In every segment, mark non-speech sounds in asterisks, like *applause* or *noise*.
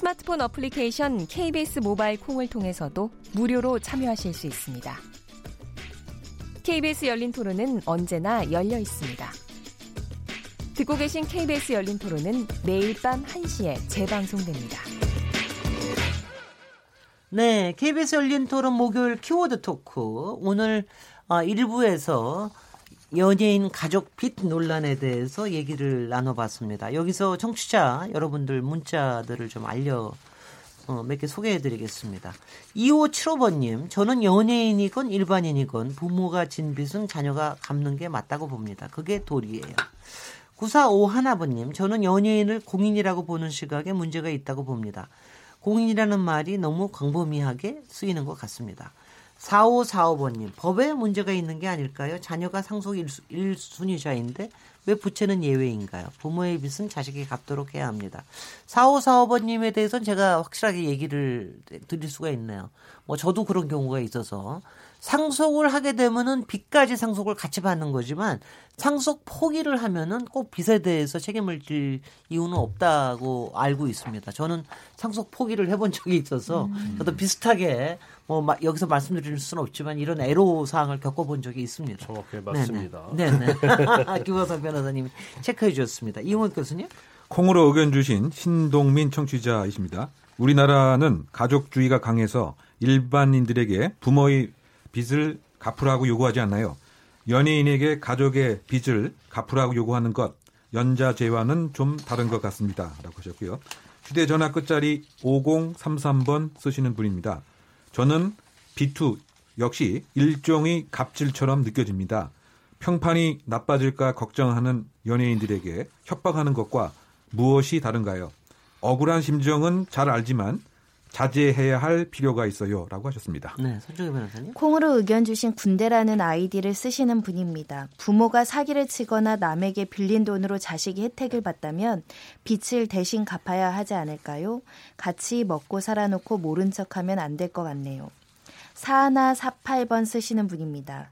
스마트폰 어플리케이션 KBS 모바일 콩을 통해서도 무료로 참여하실 수 있습니다. KBS 열린 토론은 언제나 열려 있습니다. 듣고 계신 KBS 열린 토론은 매일 밤 1시에 재방송됩니다. 네, KBS 열린 토론 목요일 키워드 토크. 오늘 1부에서 어, 연예인 가족 빚 논란에 대해서 얘기를 나눠봤습니다. 여기서 청취자 여러분들 문자들을 좀 알려 어, 몇 개 소개해드리겠습니다. 2575번님, 저는 연예인이건 일반인이건 부모가 진 빚은 자녀가 갚는 게 맞다고 봅니다. 그게 도리예요. 945 하나번님, 저는 연예인을 공인이라고 보는 시각에 문제가 있다고 봅니다. 공인이라는 말이 너무 광범위하게 쓰이는 것 같습니다. 4545번님, 법에 문제가 있는 게 아닐까요? 자녀가 상속 1수, 니자인데 왜 부채는 예외인가요? 부모의 빚은 자식이 갚도록 해야 합니다. 4545번님에 대해서는 제가 확실하게 얘기를 드릴 수가 있네요. 뭐 저도 그런 경우가 있어서 상속을 하게 되면은 빚까지 상속을 같이 받는 거지만 상속 포기를 하면은 꼭 빚에 대해서 책임을 질 이유는 없다고 알고 있습니다. 저는 상속 포기를 해본 적이 있어서 음. 저도 비슷하게 뭐 여기서 말씀드릴 수는 없지만 이런 애로 사항을 겪어본 적이 있습니다. 정확히 맞습니다. 네네. *laughs* *laughs* 김호선 변호사님이 체크해 주셨습니다. 이용원 교수님. 콩으로 의견 주신 신동민 청취자이십니다. 우리나라는 가족주의가 강해서 일반인들에게 부모의 빚을 갚으라고 요구하지 않나요? 연예인에게 가족의 빚을 갚으라고 요구하는 것 연자제와는 좀 다른 것 같습니다. 라고 하셨고요. 휴대전화 끝자리 5033번 쓰시는 분입니다. 저는 비투 역시 일종의 갑질처럼 느껴집니다. 평판이 나빠질까 걱정하는 연예인들에게 협박하는 것과 무엇이 다른가요? 억울한 심정은 잘 알지만 자제해야 할 필요가 있어요 라고 하셨습니다. 네, 손정희 변호사님. 콩으로 의견 주신 군대라는 아이디를 쓰시는 분입니다. 부모가 사기를 치거나 남에게 빌린 돈으로 자식이 혜택을 받다면 빚을 대신 갚아야 하지 않을까요? 같이 먹고 살아놓고 모른 척 하면 안 될 것 같네요. 사나 48번 쓰시는 분입니다.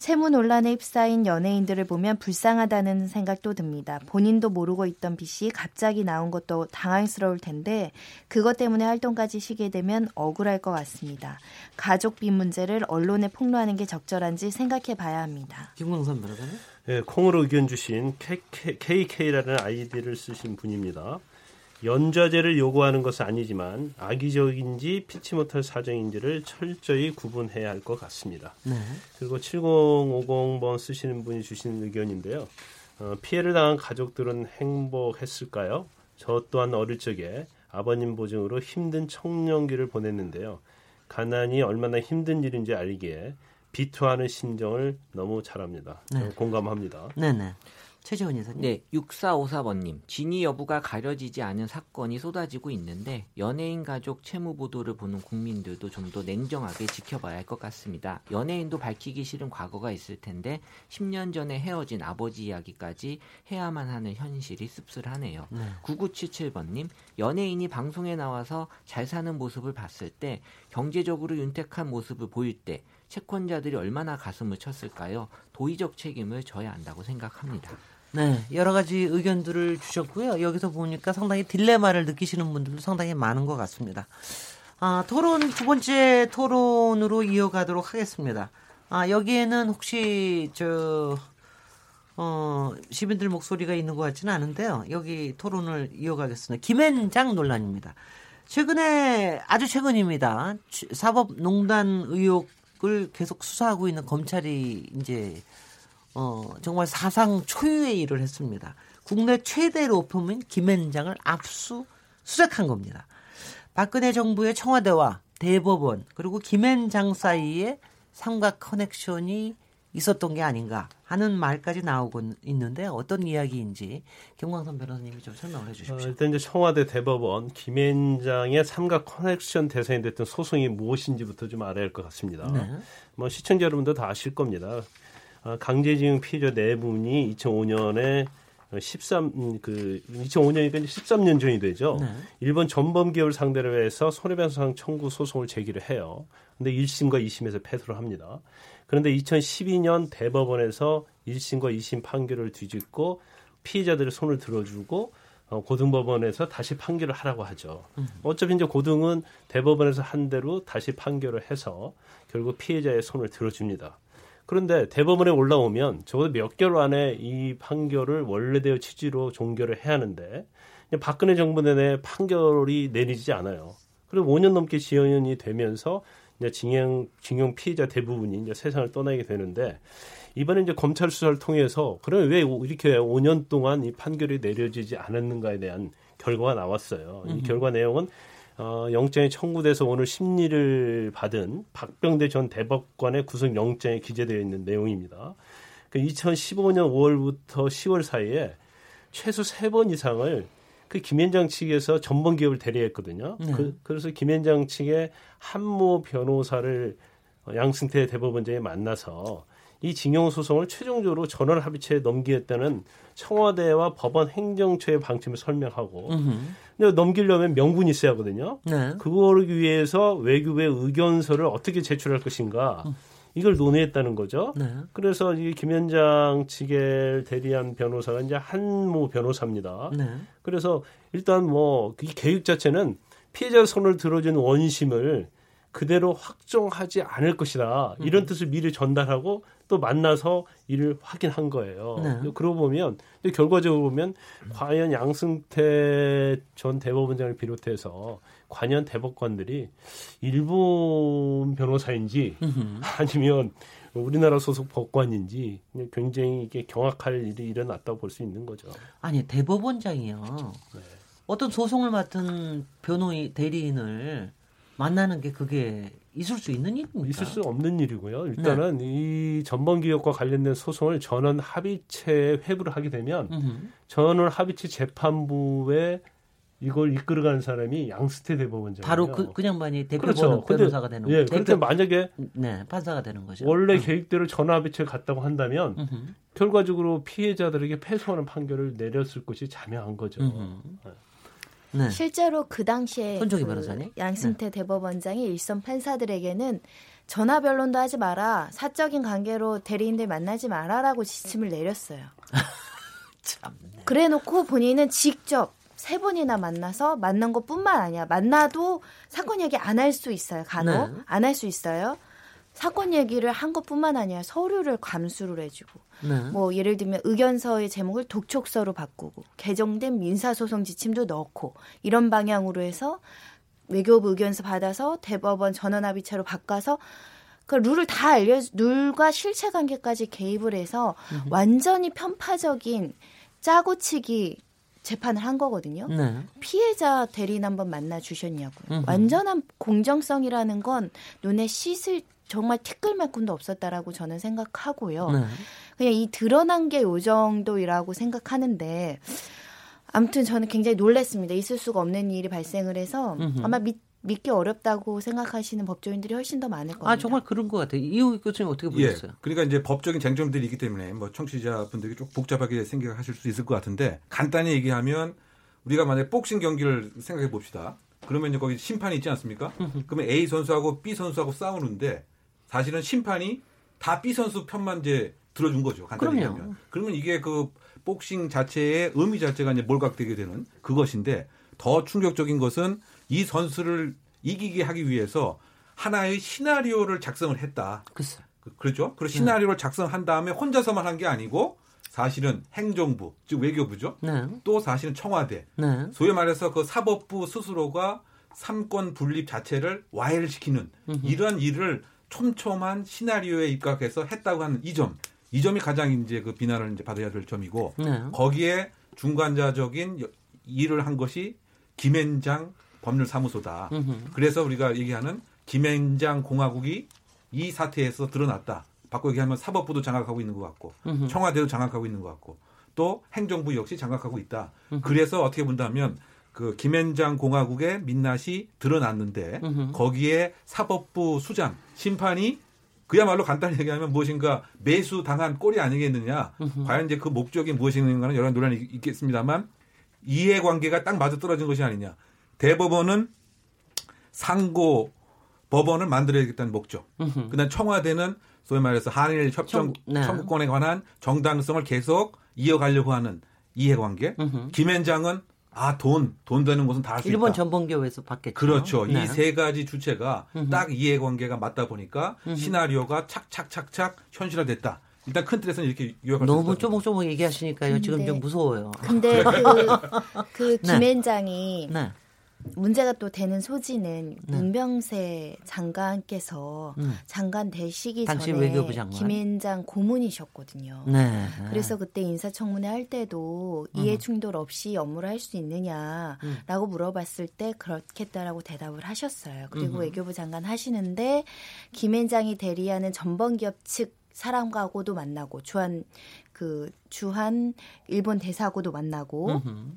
채무 논란에 휩싸인 연예인들을 보면 불쌍하다는 생각도 듭니다. 본인도 모르고 있던 빚이 갑자기 나온 것도 당황스러울 텐데 그것 때문에 활동까지 쉬게 되면 억울할 것 같습니다. 가족 빚 문제를 언론에 폭로하는 게 적절한지 생각해 봐야 합니다. 김광선 변호사님? 네, 콩으로 의견 주신 KK라는 아이디를 쓰신 분입니다. 연좌제를 요구하는 것은 아니지만 악의적인지 피치 못할 사정인지를 철저히 구분해야 할 것 같습니다. 네. 그리고 7050번 쓰시는 분이 주신 의견인데요. 어, 피해를 당한 가족들은 행복했을까요? 저 또한 어릴 적에 아버님 보증으로 힘든 청년기를 보냈는데요. 가난이 얼마나 힘든 일인지 알기에 비투하는 심정을 너무 잘합니다. 네. 공감합니다. 네네. 최재원 여사님. 네, 6454번님. 진위 여부가 가려지지 않은 사건이 쏟아지고 있는데 연예인 가족 채무 보도를 보는 국민들도 좀 더 냉정하게 지켜봐야 할 것 같습니다. 연예인도 밝히기 싫은 과거가 있을 텐데 10년 전에 헤어진 아버지 이야기까지 해야만 하는 현실이 씁쓸하네요. 네. 9977번님. 연예인이 방송에 나와서 잘 사는 모습을 봤을 때 경제적으로 윤택한 모습을 보일 때 채권자들이 얼마나 가슴을 쳤을까요? 도의적 책임을 져야 한다고 생각합니다. 네, 여러 가지 의견들을 주셨고요. 여기서 보니까 상당히 딜레마를 느끼시는 분들도 상당히 많은 것 같습니다. 아, 토론 두 번째 토론으로 이어가도록 하겠습니다. 아, 여기에는 혹시 저 어, 시민들 목소리가 있는 것 같지는 않은데요. 여기 토론을 이어가겠습니다. 김앤장 논란입니다. 최근에 아주 최근입니다. 사법농단 의혹을 계속 수사하고 있는 검찰이 이제 어, 정말 사상 초유의 일을 했습니다. 국내 최대 로펌인 김앤장을 압수 수색한 겁니다. 박근혜 정부의 청와대와 대법원 그리고 김앤장 사이에 삼각 커넥션이 있었던 게 아닌가 하는 말까지 나오고 있는데 어떤 이야기인지 김광선 변호사님이 좀 설명을 어, 해주십시오. 일단 이제 청와대 대법원 김앤장의 삼각 커넥션 대상이 됐던 소송이 무엇인지부터 좀 알아야 할 것 같습니다. 네. 뭐 시청자 여러분도 다 아실 겁니다. 어, 강제징용 피해자 네 분이 2005년에 13 그 2005년이니까 13년 전이 되죠. 네. 일본 전범 기업을 상대로 해서 손해배상 청구 소송을 제기를 해요. 근데 1심과 2심에서 패소를 합니다. 그런데 2012년 대법원에서 1심과 2심 판결을 뒤집고 피해자들의 손을 들어주고 어, 고등법원에서 다시 판결을 하라고 하죠. 어차피 이제 고등은 대법원에서 한 대로 다시 판결을 해서 결국 피해자의 손을 들어줍니다. 그런데 대법원에 올라오면 적어도 몇 개월 안에 이 판결을 원래대로 취지로 종결을 해야 하는데 박근혜 정부 내내 판결이 내리지 않아요. 그리고 5년 넘게 지연이 되면서 이제 징용 징용 피해자 대부분이 이제 세상을 떠나게 되는데 이번에 이제 검찰 수사를 통해서 그러면 왜 이렇게 5년 동안 이 판결이 내려지지 않았는가에 대한 결과가 나왔어요. 이 결과 내용은 어, 영장이 청구돼서 오늘 심리를 받은 박병대 전 대법관의 구속 영장에 기재되어 있는 내용입니다. 그 2015년 5월부터 10월 사이에 최소 세번 이상을 그 김현장 측에서 전범 기업을 대리했거든요. 그, 그래서 김현장 측의 한모 변호사를 어, 양승태 대법원장이 만나서 이 징용 소송을 최종적으로 전원 합의체에 넘기겠다는 청와대와 법원 행정처의 방침을 설명하고 근데 넘기려면 명분이 있어야 하거든요. 네. 그거를 위해서 외교부의 의견서를 어떻게 제출할 것인가 이걸 논의했다는 거죠. 네. 그래서 이 김 현장 측에 대리한 변호사가 이제 한모 변호사입니다. 네. 그래서 일단 뭐 이 계획 자체는 피해자 손을 들어준 원심을 그대로 확정하지 않을 것이다. 이런 뜻을 미리 전달하고 또 만나서 이를 확인한 거예요. 네. 그러고 보면 결과적으로 보면 과연 양승태 전 대법원장을 비롯해서 관련 대법관들이 일본 변호사인지 아니면 우리나라 소속 법관인지 굉장히 이게 경악할 일이 일어났다고 볼 수 있는 거죠. 아니 대법원장이요. 네. 어떤 소송을 맡은 변호인 대리인을 만나는 게 그게 있을 수 있는 일입니까? 있을 수 없는 일이고요. 일단은 이 전범 기업과 관련된 소송을 전원 합의체에 회부를 하게 되면 음흠. 전원 합의체 재판부에 이걸 이끌어가는 사람이 양스태 대법원장이에요. 바로 그, 그 양반이 대표 그렇죠. 변호사가 되는 예, 거죠. 그런데 만약에 네, 판사가 되는 거죠. 원래 음. 계획대로 전원 합의체 갔다고 한다면 음흠. 결과적으로 피해자들에게 패소하는 판결을 내렸을 것이 자명한 거죠. 음흠. 네. 실제로 그 당시에 손정희 그 변호사님? 양승태 대법원장이 일선 판사들에게는 전화 변론도 하지 마라, 사적인 관계로 대리인들 만나지 마라라고 지침을 내렸어요. *laughs* 참. 네. 그래놓고 본인은 직접 세 번이나 만나서 만난 것뿐만 아니야. 만나도 사건 얘기 안 할 수 있어요. 간혹 네. 안할 수 있어요. 사건 얘기를 한 것뿐만 아니라 서류를 감수를 해주고 네. 뭐 예를 들면 의견서의 제목을 독촉서로 바꾸고 개정된 민사소송 지침도 넣고 이런 방향으로 해서 외교부 의견서 받아서 대법원 전원합의체로 바꿔서 그 룰을 다 알려 룰과 실체 관계까지 개입을 해서 완전히 편파적인 짜고치기 재판을 한 거거든요. 네. 피해자 대리인 한번 만나 주셨냐고요. 완전한 공정성이라는 건 눈에 씻을 정말 티끌만큼도 없었다라고 저는 생각하고요. 네. 그냥 이 드러난 게 요 정도이라고 생각하는데 아무튼 저는 굉장히 놀랐습니다. 있을 수가 없는 일이 발생을 해서 음흠. 아마 믿, 믿기 어렵다고 생각하시는 법조인들이 훨씬 더 많을 겁니다. 아 정말 그런 것 같아요. 이호 교수님 어떻게 예. 보셨어요? 그러니까 이제 법적인 쟁점들이 있기 때문에 뭐 청취자분들이 좀 복잡하게 생각하실 수 있을 것 같은데 간단히 얘기하면 우리가 만약에 복싱 경기를 생각해 봅시다. 그러면 거기 심판이 있지 않습니까? 그러면 A 선수하고 B 선수하고 싸우는데 사실은 심판이 다 B 선수 편만 이제 들어준 거죠. 간단히. 얘기하면. 그러면 이게 그 복싱 자체의 의미 자체가 이제 몰각되게 되는 그것인데 더 충격적인 것은 이 선수를 이기게 하기 위해서 하나의 시나리오를 작성을 했다. 글쎄. 그- 그렇죠. 그리고 시나리오를 작성한 다음에 혼자서만 한 게 아니고 사실은 행정부, 즉 외교부죠. 네. 또 사실은 청와대. 네. 소위 말해서 그 사법부 스스로가 삼권 분립 자체를 와해시키는 이러한 일을 촘촘한 시나리오에 입각해서 했다고 하는 이 점. 이 점이 가장 이제 그 비난을 이제 받아야 될 점이고 네. 거기에 중간자적인 여- 일을 한 것이 김앤장 법률사무소다. 음흠. 그래서 우리가 얘기하는 김앤장 공화국이 이 사태에서 드러났다. 바꿔 얘기하면 사법부도 장악하고 있는 것 같고 청와대도 장악하고 있는 것 같고 또 행정부 역시 장악하고 있다. 그래서 어떻게 본다면 그 김앤장 공화국의 민낯이 드러났는데 거기에 사법부 수장 심판이 그야말로 간단히 얘기하면 무엇인가 매수 당한 꼴이 아니겠느냐. 과연 이제 그 목적이 무엇인가는 여러 논란이 있겠습니다만 이해관계가 딱 맞아 떨어진 것이 아니냐. 대법원은 상고 법원을 만들어야겠다는 목적. 그다음 청와대는 소위 말해서 한일 협정 청- 네. 청구권에 관한 정당성을 계속 이어가려고 하는 이해관계. 김앤장은 아 돈, 돈 되는 곳은 다 할 수 있다. 일본 전범교에서 받겠죠. 그렇죠. 네. 이세 가지 주체가 딱 이해관계가 맞다 보니까 시나리오가 착착착착 현실화됐다. 일단 큰 틀에서는 이렇게 요약할 수 너무. 쪼목쪼목 얘기하시니까요. 지금 근데- 좀 무서워요. 근데 *laughs* 그, 그 네. 김앤장이 네. 문제가 또 되는 소지는 네. 문병세 장관께서 음. 장관 되시기 전에 장관. 김앤장 고문이셨거든요. 네. 그래서 그때 인사청문회 할 때도 이해 충돌 없이 업무를 할수 음. 있느냐라고 물어봤을 때 그렇겠다라고 대답을 하셨어요. 그리고 음. 외교부 장관 하시는데 김앤장이 대리하는 전범기업 측 사람과고도 만나고 주한 그 주한 일본 대사하고도 만나고 음흠.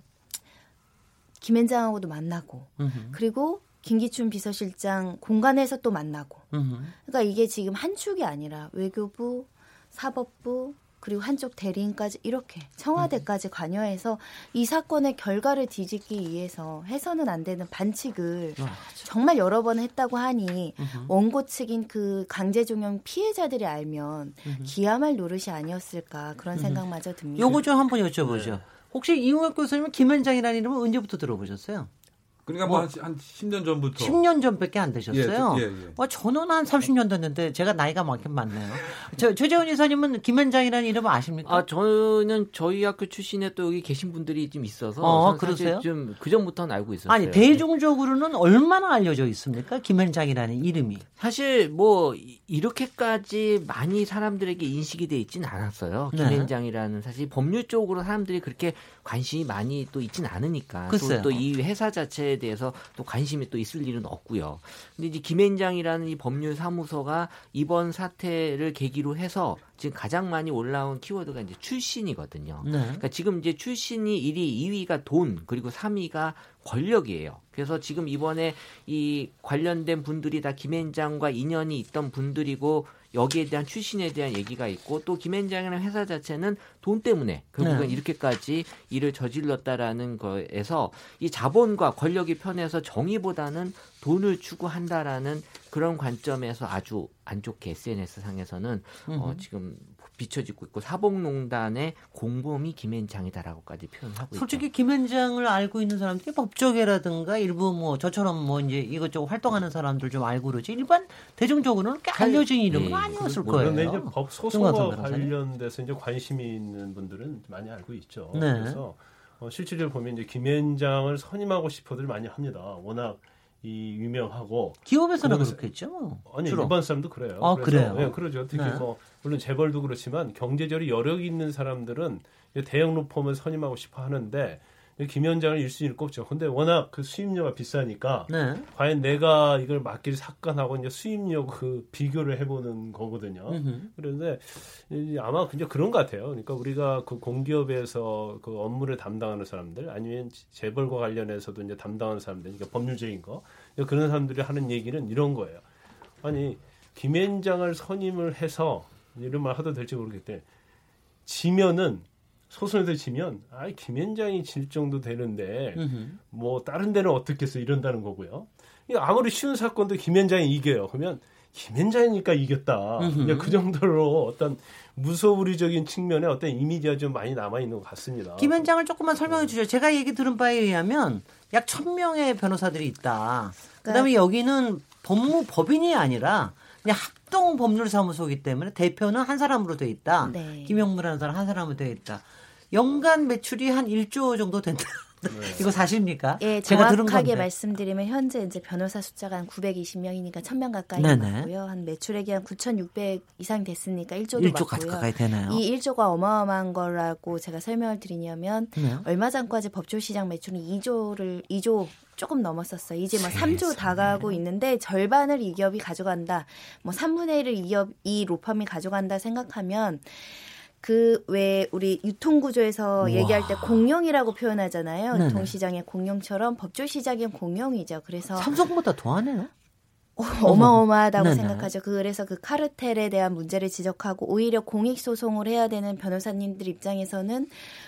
김앤장하고도 만나고 음흠. 그리고 김기춘 비서실장 공간에서 또 만나고 음흠. 그러니까 이게 지금 한 축이 아니라 외교부, 사법부 그리고 한쪽 대리인까지 이렇게 청와대까지 관여해서 이 사건의 결과를 뒤집기 위해서 해서는 안 되는 반칙을 아, 정말 여러 번 했다고 하니 원고 측인 그 강제종용 피해자들이 알면 기야말 노릇이 아니었을까 그런 생각마저 듭니다. 요거 좀 한번 여쭤보죠. 혹시 이용혁 교수님은 김현장이라는 이름을 언제부터 들어보셨어요? 그러니까 뭐 한 10년 전부터 10년 전밖에 안 되셨어요. 예, 예, 예. 어, 저는 한 30년 됐는데 제가 나이가 많긴 많네요. *laughs* 저 최재훈 이사님은 김현장이라는 이름을 아십니까? 아 저는 저희 학교 출신에 또 여기 계신 분들이 좀 있어서 어, 그러세요? 좀 그 전부터는 알고 있었어요. 아니 대중적으로는 얼마나 알려져 있습니까? 김현장이라는 이름이. 사실 뭐 이- 이렇게까지 많이 사람들에게 인식이 돼 있지는 않았어요. 네. 김앤장이라는 사실 법률 쪽으로 사람들이 그렇게 관심이 많이 또 있지는 않으니까 글쎄요. 또이 회사 자체 에 대해서 또 관심이 또 있을 일은 없고요. 근데 이제 김앤장이라는 이 법률 사무소가 이번 사태를 계기로 해서 지금 가장 많이 올라온 키워드가 이제 출신이거든요. 네. 그러니까 지금 이제 출신이 1위, 2위가 돈, 그리고 3위가 권력이에요. 그래서 지금 이번에 이 관련된 분들이 다 김앤장과 인연이 있던 분들이고 여기에 대한 출신에 대한 얘기가 있고 또 김앤장이라는 회사 자체는 돈 때문에 결국은 네. 이렇게까지 일을 저질렀다라는 거에서 이 자본과 권력이 편해서 정의보다는 돈을 추구한다라는 그런 관점에서 아주 안 좋게 SNS 상에서는 어, 지금 비춰지고 있고 사복농단의 공범이 김앤장이다라고까지 표현하고 있죠. 솔직히 김현장을 알고 있는 사람들이 법조계라든가 일부 뭐 저처럼 뭐 이제 이것저것 활동하는 사람들 좀 알고 그러지 일반 대중적으로는 꽤 알려진 이름은 네, 아니었을 거예요. 그런데 이제 법 소송과. 관련돼서 이제 관심이 있는 분들은 많이 알고 있죠. 네. 그래서 어, 실질적으로 보면 이제 김현장을 선임하고 싶어들 많이 합니다. 워낙 이 유명하고 기업에서는 그렇겠죠. 아니 주로. 일반 사람도 그래요. 아, 그래서, 그래요? 네, 그러죠. 특히 네. 뭐 물론 재벌도 그렇지만 경제적으로 여력이 있는 사람들은 대형 로펌을 선임하고 싶어 하는데 김현장을 일순위를 꼽죠. 근데 워낙 그 수임료가 비싸니까 네. 과연 내가 이걸 맡길 사건하고 이제 수임료 그 비교를 해보는 거거든요. 음흠. 그런데 이- 아마 그냥 그런 것 같아요. 그러니까 우리가 그 공기업에서 그 업무를 담당하는 사람들 아니면 재벌과 관련해서도 이제 담당하는 사람들, 그러니까 법률적인 거 그런 사람들이 하는 얘기는 이런 거예요. 아니 김앤장을 선임을 해서 이런 말 하도 될지 모르겠대. 지면은 소송에서 지면 아 김앤장이 질 정도 되는데 음흠. 뭐 다른 데는 어떻겠어 이런다는 거고요. 이게 아무리 쉬운 사건도 김현장이 이겨요. 그러면 김현장이니까 이겼다. 그 정도로 어떤 무소불위적인 측면에 어떤 이미지가 좀 많이 남아 있는 것 같습니다. 김현장을 조금만 설명해 주죠. 제가 얘기 들은 바에 의하면 약 1000명의 변호사들이 있다. 그다음에 여기는 법무 법인이 아니라 그냥 합동 법률사무소이기 때문에 대표는 한 사람으로 돼 있다. 네. 김영무라는 사람 한 사람으로 돼 있다. 연간 매출이 한 1조 정도 된다. *laughs* 이거 사실입니까? 예, 제가 들은 정확하게 건데. 말씀드리면 현재 이제 변호사 숫자가 한 920명이니까 1000명 가까이. 맞고요. 한 매출액이 한 9,600 이상 됐으니까 1조도 1조 맞고요. 가까이 되나요? 이 1조가 어마어마한 거라고 제가 설명을 드리냐면 네. 얼마 전까지 법조 시장 매출은 2조를 2조 조금 넘었었어요. 이제 뭐 3조 다가고 있는데 절반을 이 기업이 가져간다. 뭐 3분의 1을 이 기업 이 로펌이 가져간다 생각하면 그 왜 우리 유통구조에서 얘기할 때 공룡이라고 표현하잖아요. 네네. 유통시장의 공룡처럼 법조 시장의 공룡이죠. 그래서 삼성보다 더하네요. *laughs* 어마어마하다고 네네. 생각하죠. 그래서 그 카르텔에 대한 문제를 지적하고 오히려 공익 소송을 해야 되는 변호사님들 입장에서는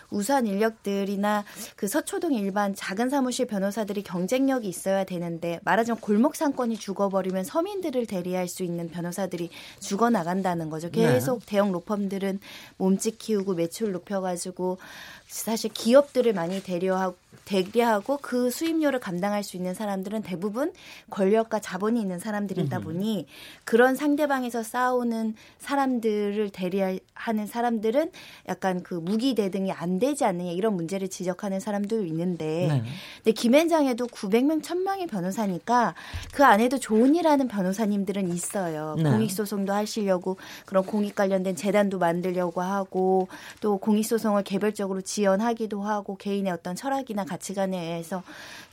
우수한 인력들이나 그 서초동 일반 작은 사무실 변호사들이 경쟁력이 있어야 되는데 말하자면 골목 상권이 죽어버리면 서민들을 대리할 수 있는 변호사들이 죽어 나간다는 거죠. 네. 계속 대형 로펌들은 몸집 키우고 매출 높여가지고 사실 기업들을 많이 대리하고 대리하고 그 수입료를 감당할 수 있는 사람들은 대부분 권력과 자본이 있는 사람들이다 보니 그런 상대방에서 싸우는 사람들을 대리하는 사람들은 약간 그 무기 대등이 안 되지 않느냐 이런 문제를 지적하는 사람도 있는데 네. 근데 김앤장에도 900명 1000명의 변호사니까 그 안에도 좋은 일하는 변호사님들은 있어요. 네. 공익소송도 하시려고 그런 공익 관련된 재단도 만들려고 하고 또 공익소송을 개별적으로 지원하기도 하고 개인의 어떤 철학이나 가치관에 의해서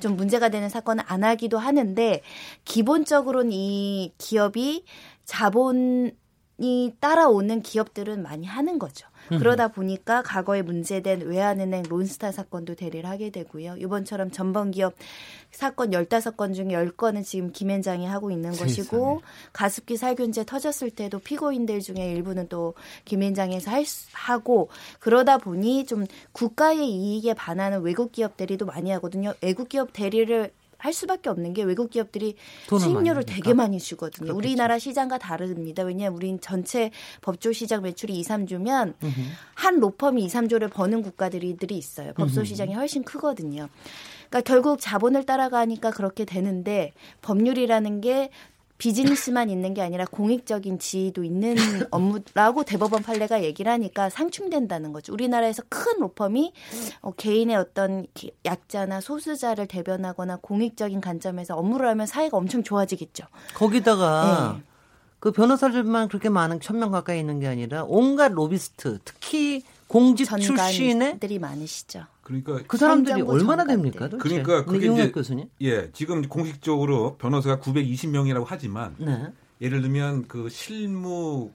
좀 문제가 되는 사건을 안 하기도 하는데 기본적으로는 이 기업이 자본이 따라오는 기업들은 많이 하는 거죠. 그러다 보니까 과거에 문제된 외환은행 론스타 사건도 대리를 하게 되고요. 이번처럼 전범기업 사건 15건 중에 10건은 지금 김앤장이 하고 있는 것이고 가습기 살균제 터졌을 때도 피고인들 중에 일부는 또 김앤장에서 할 수- 하고 그러다 보니 좀 국가의 이익에 반하는 외국 기업 대리도 많이 하거든요. 외국 기업 대리를 할 수밖에 없는 게 외국 기업들이 주니까. 되게 많이 주거든요. 우리나라 시장과 다릅니다. 왜냐하면 우린 전체 법조 시장 매출이 2, 3조면 한 로펌이 2, 3조를 버는 국가들이 있어요. 법조 시장이 훨씬 크거든요. 그러니까 결국 자본을 따라가니까 그렇게 되는데 법률이라는 게 비즈니스만 있는 게 아니라 공익적인 지위도 있는 *laughs* 업무라고 대법원 판례가 얘기를 하니까 상충된다는 거죠. 우리나라에서 큰 로펌이 어, 개인의 어떤 기- 약자나 소수자를 대변하거나 공익적인 관점에서 업무를 하면 사회가 엄청 좋아지겠죠. 거기다가 네. 그 변호사들만 그렇게 많은 천 명 가까이 있는 게 아니라 온갖 로비스트, 특히 공직 출신의 전관들이 많으시죠. 그러니까 그 사람들이 얼마나. 됩니까? 도대체? 그러니까 그게 이용혁 이제- 교수님. 예, 지금 공식적으로 변호사가 920명이라고 하지만 네. 예를 들면 그 실무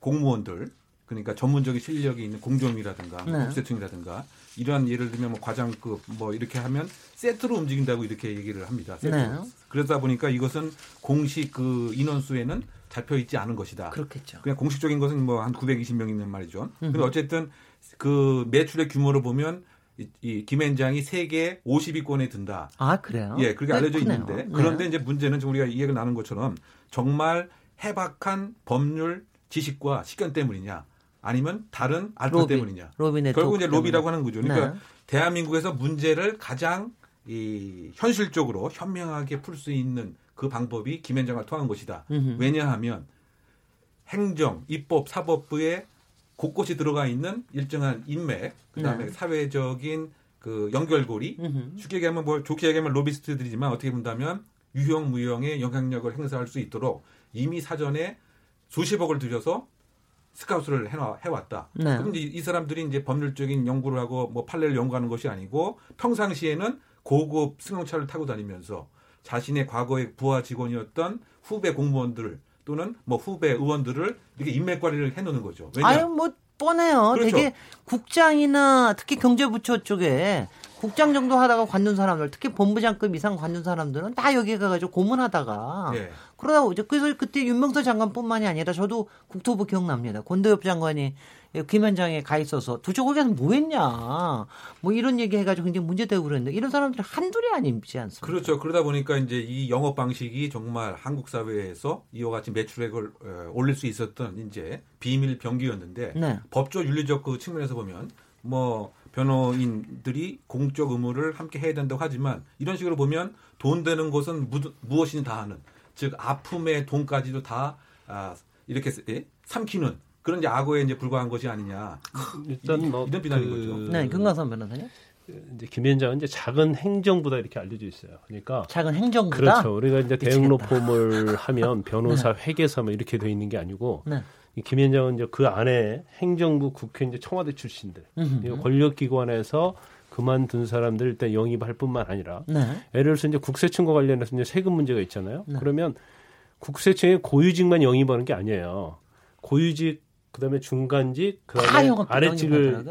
공무원들 그러니까 전문적인 실력이 있는 공정이라든가 네. 국세청이라든가 이러한 예를 들면 뭐 과장급 뭐 이렇게 하면 세트로 움직인다고 이렇게 얘기를 합니다. 네. 그러다 보니까 이것은 공식 그 인원수에는 잡혀 있지 않은 것이다. 그렇겠죠. 그냥 공식적인 것은 뭐 한 920명 있는 말이죠. 근데 어쨌든 그 매출의 규모를 보면 이, 이 김앤장이 세계 50위권에 든다. 아 그래요? 예, 그렇게 꽤 알려져 크네요. 있는데 네. 그런데 이제 문제는 지금 우리가 이야기가 나눈 것처럼 정말 해박한 법률 지식과 식견 때문이냐 아니면 다른 알파 로비, 때문이냐 결국 이제 로비라고. 하는 거죠. 그러니까 네. 대한민국에서 문제를 가장 이 현실적으로 현명하게 풀 수 있는 그 방법이 김앤장을 통한 것이다. 음흠. 왜냐하면 행정, 입법, 사법부에 곳곳이 들어가 있는 일정한 인맥, 그다음에 네. 사회적인 그 연결고리, 음흠. 쉽게 얘기하면 뭐 좋게 얘기하면 로비스트들이지만 어떻게 본다면 유형 무형의 영향력을 행사할 수 있도록 이미 사전에 수십억을 들여서 스카우트를 해놔, 해왔다. 네. 그럼 이제 이 사람들이 이제 법률적인 연구를 하고 뭐 판례를 연구하는 것이 아니고 평상시에는 고급 승용차를 타고 다니면서 자신의 과거의 부하 직원이었던 후배 공무원들 또는 뭐 후배 의원들을 이렇게 인맥 관리를 해놓는 거죠. 왜냐? 아유 뭐 뻔해요. 그렇죠. 되게 국장이나 특히 경제부처 쪽에 국장 정도 하다가 관둔 사람들, 특히 본부장급 이상 관둔 사람들은 다 여기 가가지고 고문하다가 예. 그러다 오죠. 그래서 그때 윤명서 장관뿐만이 아니라 저도 국토부 기억납니다. 권도엽 장관이 김현장에 가 있어서 도대체 거기 가서 뭐 했냐. 뭐 이런 얘기 해가지고 굉장히 문제되고 그랬는데 이런 사람들이 한둘이 아니지 않습니까? 그렇죠. 그러다 보니까 이제 이 영업 방식이 정말 한국 사회에서 이와 같이 매출액을 어, 올릴 수 있었던 이제 비밀 병기였는데 네. 법조 윤리적 그 측면에서 보면 뭐 변호인들이 공적 의무를 함께 해야 된다고 하지만 이런 식으로 보면 돈 되는 것은 무, 무엇이든 다 하는 즉 아픔의 돈까지도 다 아, 이렇게 예? 삼키는 그런 이제 악어에 이제 불과한 것이 아니냐 일단 뭐 이런 비난인 그 거죠. 네, 금강선 변호사님. 이제 김현장은 이제 작은 행정부다 이렇게 알려져 있어요. 그러니까 작은 행정부다. 그렇죠. 우리가 이제 대응 미치겠다. 로펌을 *laughs* 하면 변호사, 회계사 뭐 이렇게 돼 있는 게 아니고 네. 이 김현장은 이제 그 안에 행정부, 국회, 이제 청와대 출신들, 권력기관에서 그만둔 사람들 일단 영입할 뿐만 아니라 네. 예를 들어서 이제 국세청과 관련해서 이제 세금 문제가 있잖아요. 네. 그러면 국세청에 고유직만 영입하는 게 아니에요. 고유직 그다음에 중간직 다 그다음에 아래직을.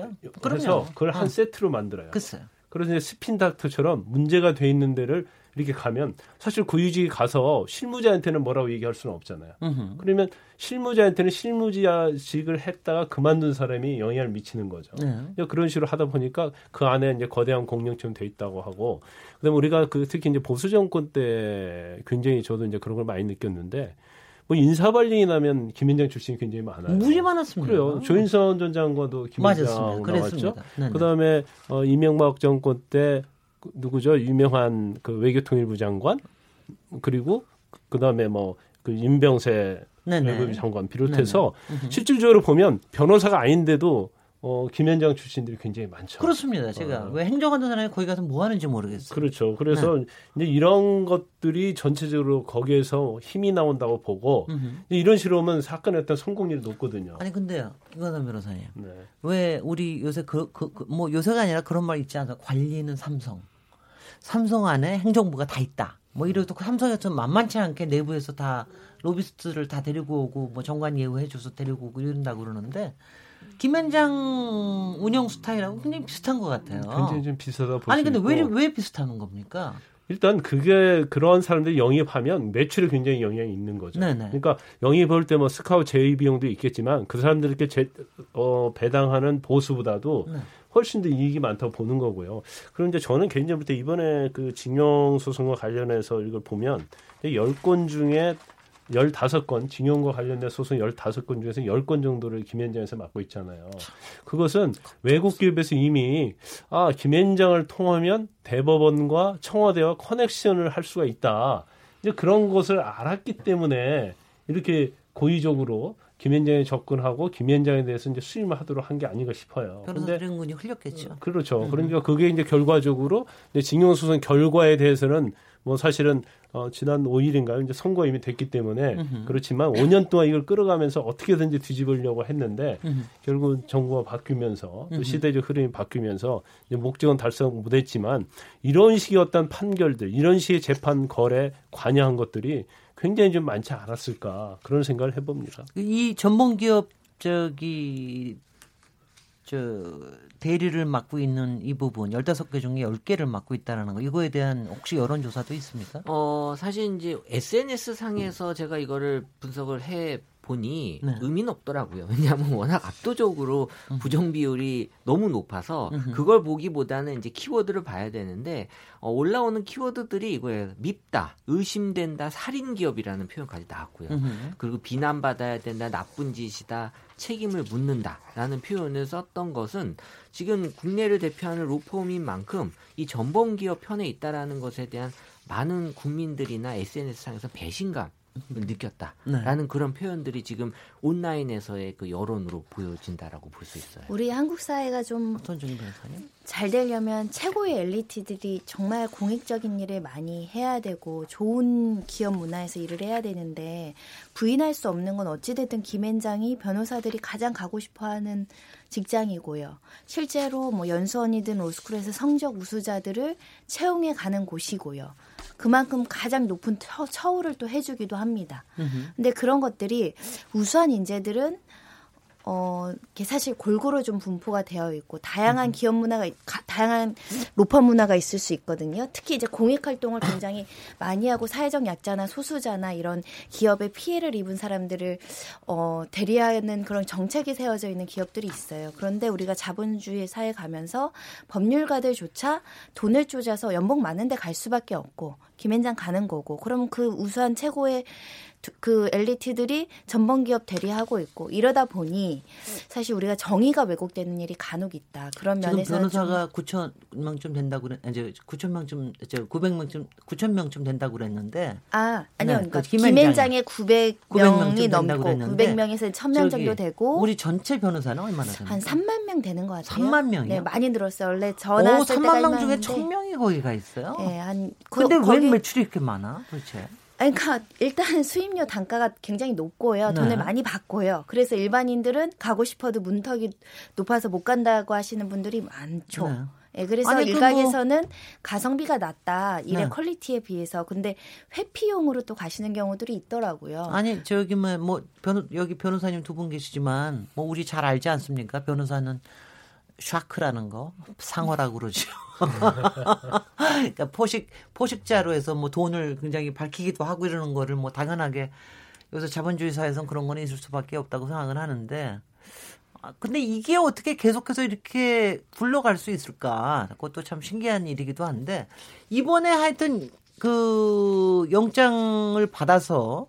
해서 그걸 한 어. 세트로 만들어요. 글쎄요. 그래서 이제 스핀 닥터처럼 문제가 돼 있는 데를 이렇게 가면 사실 고유직이 가서 실무자한테는 뭐라고 얘기할 수는 없잖아요. 음흠. 그러면 실무자한테는 실무자직을 했다가 그만둔 사람이 영향을 미치는 거죠. 네. 이제 그런 식으로 하다 보니까 그 안에 이제 거대한 공룡처럼 돼 있다고 하고 그다음에 우리가 그 특히 이제 보수 정권 때 굉장히 저도 이제 그런 걸 많이 느꼈는데 뭐 인사발령이 나면 김현장 출신이 굉장히 많아요. 무지 많았습니다. 그래요. 조인선 전 장관도 김현장. 나왔죠. 그다음에 어, 이명박 정권 때그 누구죠? 유명한 그 외교통일부 장관 그리고 그다음에 뭐 그 임병세. 외교부 장관 비롯해서 실질적으로 보면 변호사가 아닌데도 어, 김현장 출신들이 굉장히 많죠. 그렇습니다. 제가 어. 왜 행정하는 사람이 거기 가서 뭐 하는지 모르겠어요. 그렇죠. 그래서 네. 이제 이런 것들이 전체적으로 거기에서 힘이 나온다고 보고 이런 식으로 하면 사건의 어떤 성공률이 높거든요. 아니 근데요, 이거는 변호사님. 네. 왜 우리 요새 그, 그, 그, 뭐 요새가 아니라 그런 말 있지 않아요? 관리는 삼성. 삼성 안에 행정부가 다 있다. 뭐 이래도 그 삼성에서 만만치 않게 내부에서 다 로비스트를 다 데리고 오고 뭐 정관 예우해줘서 데리고 오고 이런다 고 그러는데 김현장 운영 스타일하고 굉장히 비슷한 것 같아요. 굉장히 좀 비슷하다 아니 근데 왜. 왜 비슷한 겁니까? 일단 그게 그런 사람들이 영입하면 매출에 굉장히 영향이 있는 거죠. 네네. 그러니까 영입할 때 뭐 스카우 제의 비용도 있겠지만 그 사람들께 제, 어, 배당하는 보수보다도 네. 훨씬 더 이익이 많다고 보는 거고요. 이제 저는 개인적으로 이번에 그 징용 소송과 관련해서 이걸 보면 10건 중에 15건 징용과 관련된 소송 15건 중에서 10건 정도를 김현장에서 맡고 있잖아요. 그것은 외국 기업에서 이미 아, 김현장을 통하면 대법원과 청와대와 커넥션을 할 수가 있다. 이제 그런 것을 알았기 때문에 이렇게 고의적으로 김현장에 접근하고 김현장에 대해서 이제 수임을 하도록 한 게 아닌가 싶어요. 근데 변호사 이런군이 흘렸겠죠. 그렇죠. 그러니까 그게 이제 결과적으로 이제 징용 소송 결과에 대해서는 뭐 사실은 어, 지난 5일인가요? 이제 선고가 이미 됐기 때문에 그렇지만 5년 동안 이걸 끌어가면서 어떻게든지 뒤집으려고 했는데 결국 정부가 바뀌면서 또 시대적 흐름이 바뀌면서 이제 목적은 달성 못했지만 이런 식의 어떤 판결들, 이런 식의 재판 거래 관여한 것들이 굉장히 좀 많지 않았을까 그런 생각을 해봅니다. 이 전문 기업 저기 저 대리를 맡고 있는 이 부분 15개 중에 10개를 맡고 있다라는 거 이거에 대한 혹시 여론 조사도 있습니까? 어, 사실 이제 SNS 상에서 제가 이거를 분석을 해 보니 네. 의미는 없더라고요. *laughs* 왜냐하면 워낙 압도적으로 음. 부정 비율이 너무 높아서 그걸 보기보다는 이제 키워드를 봐야 되는데 어, 올라오는 키워드들이 이거예요. 밉다, 의심된다, 살인 기업이라는 표현까지 나왔고요. 그리고 비난받아야 된다, 나쁜 짓이다, 책임을 묻는다라는 표현을 썼던 것은 지금 국내를 대표하는 로펌인 만큼 이 전범 기업 편에 있다라는 것에 대한 많은 국민들이나 SNS 상에서 배신감을 느꼈다라는 그런 표현들이 지금 온라인에서의 그 여론으로 보여진다라고 볼 수 있어요. 우리 한국 사회가 좀 어떤? 잘 되려면 최고의 엘리트들이 정말 공익적인 일을 많이 해야 되고 좋은 기업 문화에서 일을 해야 되는데 부인할 수 없는 건 어찌 됐든 김앤장이 변호사들이 가장 가고 싶어하는 직장이고요. 실제로 뭐 연수원이든 로스쿨에서 성적 우수자들을 채용해 가는 곳이고요. 그만큼 가장 높은 처, 처우를 또 해주기도 합니다. 근데 그런 것들이 우수한 인재들은 어, 이게 사실 골고루 좀 분포가 되어 있고 다양한 기업 문화가 있- 가- 다양한 로펌 문화가 있을 수 있거든요. 특히 이제 공익 활동을 굉장히 *clears throat* 많이 하고 사회적 약자나 소수자나 이런 기업에 피해를 입은 사람들을 어, 대리하는 그런 정책이 세워져 있는 기업들이 있어요. 그런데 우리가 자본주의 사회 가면서 법률가들조차 돈을 쪼자서 연봉 많은데 갈 수밖에 없고 김앤장 가는 거고 그러면 그 우수한 최고의 두- 그 엘리트들이 전범 기업 대리하고 있고 이러다 보니 사실 우리가 정의가 왜곡되는 일이 간혹 있다. 그런 면에서 변호사가 9천 명쯤 된다고 그랬 이제 9천 명쯤 이제 900명쯤 9천 명쯤 된다고 그랬는데 아, 아니요. 네, 그러니까 김앤장에 900명이 900명 쯤 된다고 넘고 그랬는데 900명에서 1000명 정도 되고 우리 전체 변호사는 얼마나 됩니까? 한 3만 명 되는 것 같아요. 3만 명이요? 네, 많이 늘었어요. 원래 전화 오, 쓸 3만 때가 명 중에 이만한데 1000명이 거기가 있어요. 네, 한 그- 근데 왜 거기- 매출이 이렇게 많아? 도대체? 아니, 그러니까 일단 수임료 단가가 굉장히 높고요. 네. 돈을 많이 받고요. 그래서 일반인들은 가고 싶어도 문턱이 높아서 못 간다고 하시는 분들이 많죠. 네. 예, 그래서 아니, 그 일각에서는 가성비가 낮다. 일의 네. 퀄리티에 비해서. 근데 회피용으로 또 가시는 경우들이 있더라고요. 아니 저기 뭐, 뭐 변호 여기 변호사님 두 분 계시지만 뭐 우리 잘 알지 않습니까? 변호사는 샤크라는 거 상어라고 그러죠. *laughs* 그러니까 포식 포식자로 해서 뭐 돈을 굉장히 밝히기도 하고 이러는 거를 뭐 당연하게 여기서 자본주의 사회에선 그런 거는 있을 수밖에 없다고 생각을 하는데 아, 근데 이게 어떻게 계속해서 이렇게 굴러갈 수 있을까? 그것도 참 신기한 일이기도 한데 이번에 하여튼 그 영장을 받아서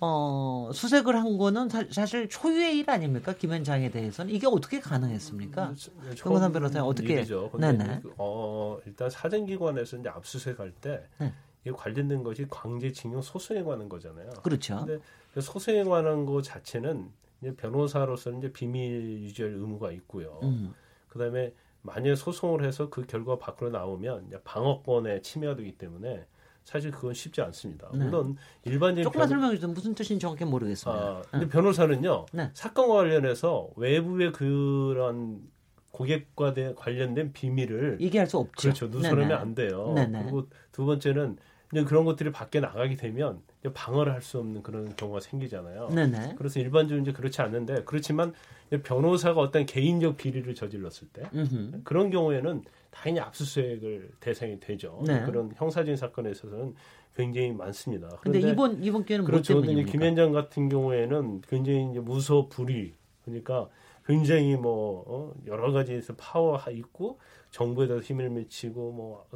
어 수색을 한 거는 사, 사실 초유의 일 아닙니까? 김현장에 대해서는 이게 어떻게 가능했습니까? 네, 정건삼 변호사님 어떻게- 일이죠. 근데 네네. 그, 어, 일단 사정기관에서 이제 압수수색할 때 네. 이게 관련된 것이 광재징용 소송에 관한 거잖아요. 그렇죠. 근데 그 소송에 관한 거 자체는 이제 변호사로서는 이제 비밀 유지할 의무가 있고요. 음. 그다음에 만약 소송을 해서 그 결과 밖으로 나오면 방어권에 침해가 되기 때문에 사실 그건 쉽지 않습니다. 네. 물론 일반적인 조금만 변호- 설명해 주세요. 무슨 뜻인지 정확히 모르겠습니다. 아, 근데 변호사는요 네. 사건과 관련해서 외부의 그런 고객과 대- 관련된 비밀을 얘기할 수 없죠. 그렇죠 누설하면 네네. 안 돼요. 네네. 그리고 두 번째는 그런 것들이 밖에 나가게 되면 방어를 할 수 없는 그런 경우가 생기잖아요. 네네. 그래서 일반적으로 이제 그렇지 않는데 그렇지만 변호사가 어떤 개인적 비리를 저질렀을 때 음흠. 그런 경우에는 당연히 압수수색을 대상이 되죠. 네. 그런 형사적인 사건에 있어서는 굉장히 많습니다. 그런데 이번 이번 기회는 뭐 그렇죠. 이제 때문입니까? 김현장 같은 경우에는 굉장히 이제 무소 불위 그러니까 굉장히 뭐 어, 여러 가지에서 파워 있고 정부에다 힘을 미치고 뭐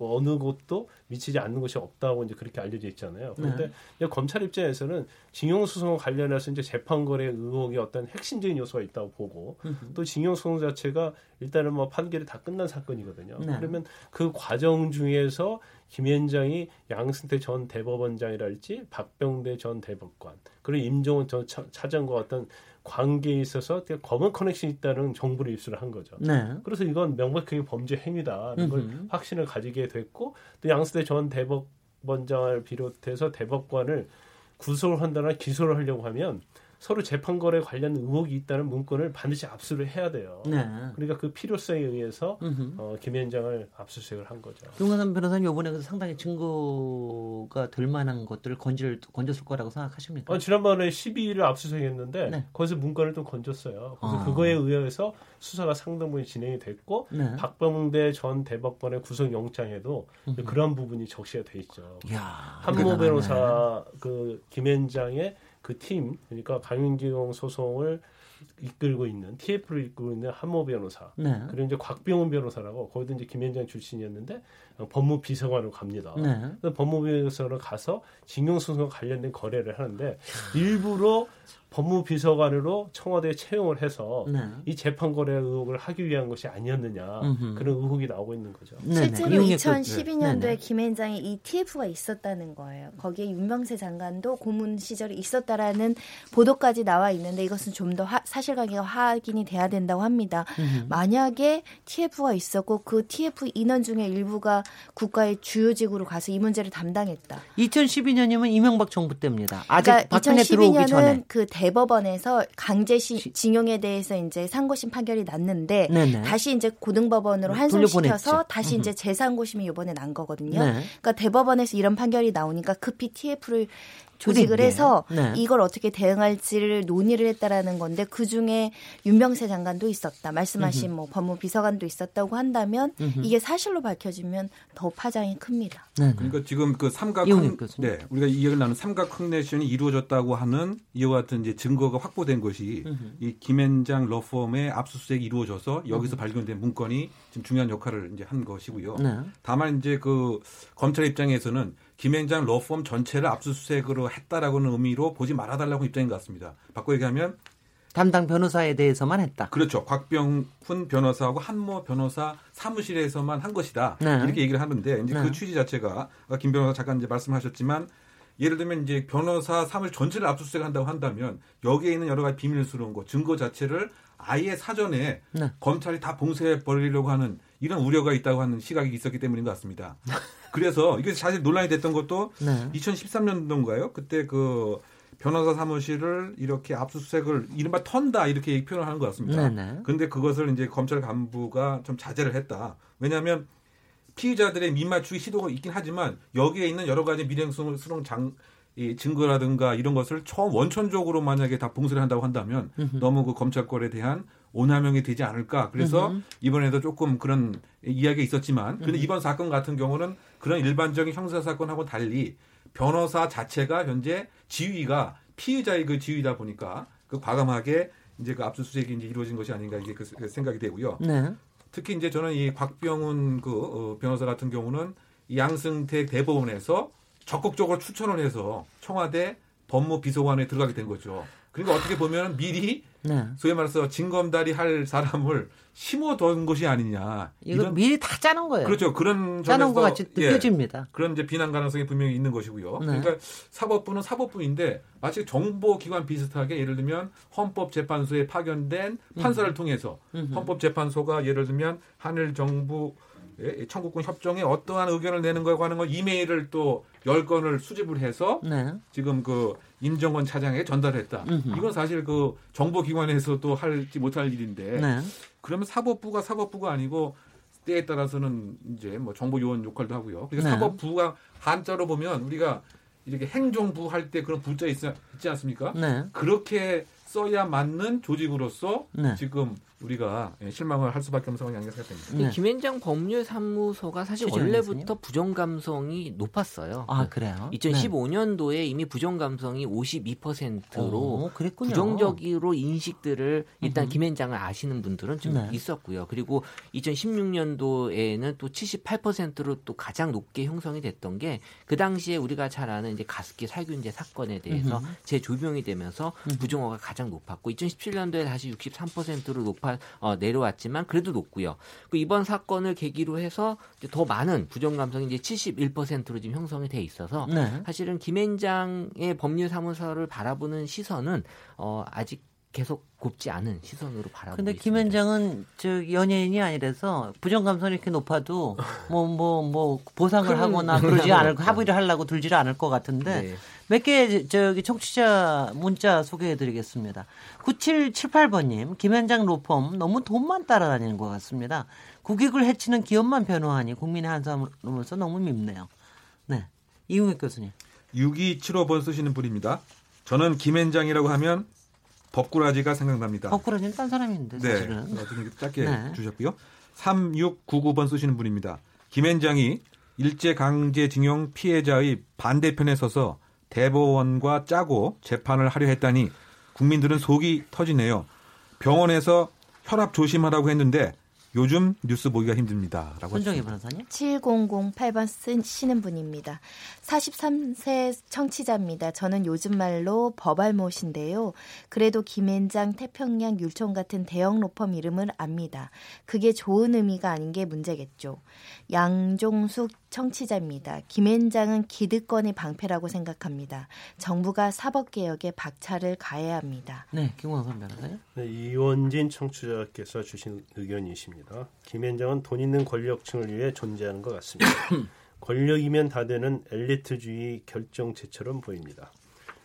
수- 그 어느 곳도 미치지 않는 것이 없다고 이제 그렇게 알려져 있잖아요. 그런데 네. 검찰 입장에서는 징용소송 관련해서 이제 재판거래 의혹이 어떤 핵심적인 요소가 있다고 보고 또 징용소송 자체가 일단은 뭐 판결이 다 끝난 사건이거든요. 네. 그러면 그 과정 중에서 김현장이 양승태 전 대법원장이랄지 박병대 전 대법관 그리고 임종원 전 차- 차장과 어떤 관계에 있어서 되게 검은 커넥션이 있다는 정보를 입수를 한 거죠. 네. 그래서 이건 명백하게 범죄 행위다는 걸 음흠. 확신을 가지게 됐고 또 양승태 전 대법원장을 비롯해서 대법관을 구속을 한다나 기소를 하려고 하면 서로 재판 거래 관련 의혹이 있다는 문건을 반드시 압수를 해야 돼요. 네. 그러니까 그 필요성에 의해서 음흠. 어, 김현장을 압수수색을 한 거죠. 윤건삼 변호사님 이번에 그 상당히 증거가 될 만한 것들을 건질 건졌을 거라고 생각하십니까? 어, 지난번에 12일을 압수수색했는데 네. 거기서 문건을 좀 건졌어요. 그래서 아. 그거에 의해서 수사가 상당 부분 진행이 됐고 네. 박병대 전 대법관의 구속영장에도 그런 부분이 적시가 돼 있죠. 이야, 한모. 변호사 그 김현장의 그 팀 그러니까 강윤기용 소송을 이끌고 있는 TF를 이끌고 있는 한모 변호사 네. 그리고 이제 곽병훈 변호사라고 거기도 이제 김현장 출신이었는데 어, 법무 비서관으로 갑니다. 네. 그래서 법무 비서관으로 가서 징용소송과 관련된 거래를 하는데 일부러 법무 비서관으로 청와대에 채용을 해서 네. 이 재판 거래 의혹을 하기 위한 것이 아니었느냐 음흠. 그런 의혹이 나오고 있는 거죠. 네네. 실제로 이용의 끝. 2012년도에 네네. 김앤장에 이 TF가 있었다는 거예요. 거기에 윤명세 장관도 고문 시절에 있었다라는 보도까지 나와 있는데 이것은 좀 더 사실 관계가 확인이 돼야 된다고 합니다. 만약에 TF가 있었고 그 TF 인원 중에 일부가 국가의 주요직으로 가서 이 문제를 담당했다. 2012년이면 이명박 정부 때입니다. 아직 그러니까 박근혜 들어오기 2012년은 전에. 그 대법원에서 강제징용에 대해서 이제 상고심 판결이 났는데 네네. 다시 이제 고등법원으로. 환송시켜서 다시 이제 재상고심이 이번에 난 거거든요. 네. 그러니까 대법원에서 이런 판결이 나오니까 급히 TF를 조직을. 해서 네. 이걸 어떻게 대응할지를 논의를 했다라는 건데 그 중에 윤명세 장관도 있었다. 말씀하신 뭐 법무비서관도 있었다고 한다면 이게 사실로 밝혀지면 더 파장이 큽니다. 네. 그러니까 지금 그 삼각 교수님. 네 우리가 이야기를 나눈 삼각 커넥션이 이루어졌다고 하는 이와 같은 이제 증거가 확보된 것이 이 김앤장 러펌의 압수수색이 이루어져서 여기서 발견된 문건이 지금 중요한 역할을 이제 한 것이고요. 네. 다만 이제 그 검찰 입장에서는 김앤장 러펌 전체를 압수수색으로 했다라고는 의미로 보지 말아달라고 입장인 것 같습니다. 바꿔 얘기하면 담당 변호사에 대해서만 했다. 그렇죠. 곽병훈 변호사하고 한모 변호사 사무실에서만 한 것이다. 네. 이렇게 얘기를 하는데 이제 네. 그 취지 자체가 김 변호사 잠깐 이제 말씀하셨지만 예를 들면 이제 변호사 사무실 전체를 압수수색 한다고 한다면 여기에 있는 여러 가지 비밀스러운 거, 증거 자체를 아예 사전에 네. 검찰이 다 봉쇄해 버리려고 하는 이런 우려가 있다고 하는 시각이 있었기 때문인 것 같습니다. *laughs* 그래서 이게 사실 논란이 됐던 것도 네. 2013년도인가요? 그때 그 변호사 사무실을 이렇게 압수수색을 이른바 턴다 이렇게 표현을 하는 것 같습니다. 네네. 근데 그것을 이제 검찰 간부가 좀 자제를 했다. 왜냐하면 피의자들의 민맞추기 시도가 있긴 하지만 여기에 있는 여러 가지 미행스러운 장, 이 증거라든가 이런 것을 처음 원천적으로 만약에 다 봉쇄를 한다고 한다면 너무 그 검찰권에 대한 오남용이 되지 않을까. 그래서 이번에도 조금 그런 이야기가 있었지만 근데 이번 사건 같은 경우는 그런 일반적인 형사 사건하고 달리 변호사 자체가 현재 지위가 피의자의 그 지위다 보니까 그 과감하게 이제 그 압수수색이 이제 이루어진 것이 아닌가 이게 그 생각이 되고요. 네. 특히 이제 저는 이 곽병훈 그 어, 변호사 같은 경우는 이 양승택 대법원에서 적극적으로 추천을 해서 청와대 법무비서관에 들어가게 된 거죠. 그러니까 어떻게 보면 미리 네. 소위 말해서 진검다리 할 사람을 심어둔 것이 아니냐. 이거 미리 다 짜는 거예요. 그렇죠. 그런 짜는 것 같이 예, 느껴집니다. 그런 이제 비난 가능성이 분명히 있는 것이고요. 네. 그러니까 사법부는 사법부인데 마치 정보기관 비슷하게 예를 들면 헌법재판소에 파견된 판사를 통해서 헌법재판소가 예를 들면 한일 정부 의 청구권 협정에 어떠한 의견을 내는 거에 관한 걸 이메일을 또 열 건을 수집을 해서 네. 지금 그 임정원 차장에게 전달했다. 음흠. 이건 사실 그 정보기관에서도 할지 못할 일인데 네. 그러면 사법부가 사법부가 아니고 때에 따라서는 이제 뭐 정보요원 역할도 하고요. 그러니까 네. 사법부가 한자로 보면 우리가 이렇게 행정부 할 때 그런 부자 있, 있지 않습니까? 네. 그렇게 써야 맞는 조직으로서 네. 지금 우리가 예, 실망을 할 수밖에 없는 상황이 아닌가 생각됩니다. 네. 김현장 법률사무소가 사실? 원래부터 부정 감성이 높았어요. 아 그래요? 2015년도에 이미 부정 감성이 52%로 어, 그랬군요. 부정적으로 인식들을 일단 음흠. 김현장을 아시는 분들은 좀 네. 있었고요. 그리고 2016년도에는 또 78%로 또 가장 높게 형성이 됐던 게 그 당시에 우리가 잘 아는 이제 가습기 살균제 사건에 대해서 음흠. 재조명이 되면서 부정어가 가장 높았고 2017년도에 다시 63%로 높아 어, 내려왔지만 그래도 높고요. 그 이번 사건을 계기로 해서 더 많은 부정 감성이 이제 71%로 지금 형성이 돼 있어서 네. 사실은 김앤장의 법률사무소를 바라보는 시선은 어, 아직 계속 곱지 않은 시선으로 바라보고 근데 있습니다. 김현장은 저 연예인이 아니라서 부정 감성이 이렇게 높아도 뭐 뭐뭐 보상을 큰 하거나 그러지 않을. 합의를 하려고 들지를 않을 것 같은데 네. 몇 개 저기 청취자 문자 소개해 드리겠습니다. 9778번님, 김현장 로펌 너무 돈만 따라다니는 것 같습니다. 국익을 해치는 기업만 변호하니 국민의 한사람으로서 너무 밉네요. 네. 이웅혁 교수님. 6275번 쓰시는 분입니다. 저는 김앤장이라고 하면 법꾸라지가 생각납니다. 거꾸로는 딴 사람인데 네. 사실은. 어떤 게 짧게 네. 주셨고요. 3699번 쓰시는 분입니다. 김앤장이 일제강제징용 피해자의 반대편에 서서 대법원과 짜고 재판을 하려 했다니 국민들은 속이 터지네요. 병원에서 혈압 조심하라고 했는데 요즘 뉴스 보기가 힘듭니다. 라고 손정희 하셨습니다. 변호사님. 7008번 쓰시는 분입니다. 43세 청취자입니다. 저는 요즘 말로 버발못인데요. 그래도 김앤장, 태평양, 율촌 같은 대형 로펌 이름을 압니다. 그게 좋은 의미가 아닌 게 문제겠죠. 양종숙 청취자입니다. 김앤장은 기득권의 방패라고 생각합니다. 정부가 사법개혁에 박차를 가해야 합니다. 네, 김광선 변호사님. 네, 이원진 청취자께서 주신 의견이십니다. 김현장은 돈 있는 권력층을 위해 존재하는 것 같습니다. *coughs* 권력이면 다 되는 엘리트주의 결정체처럼 보입니다.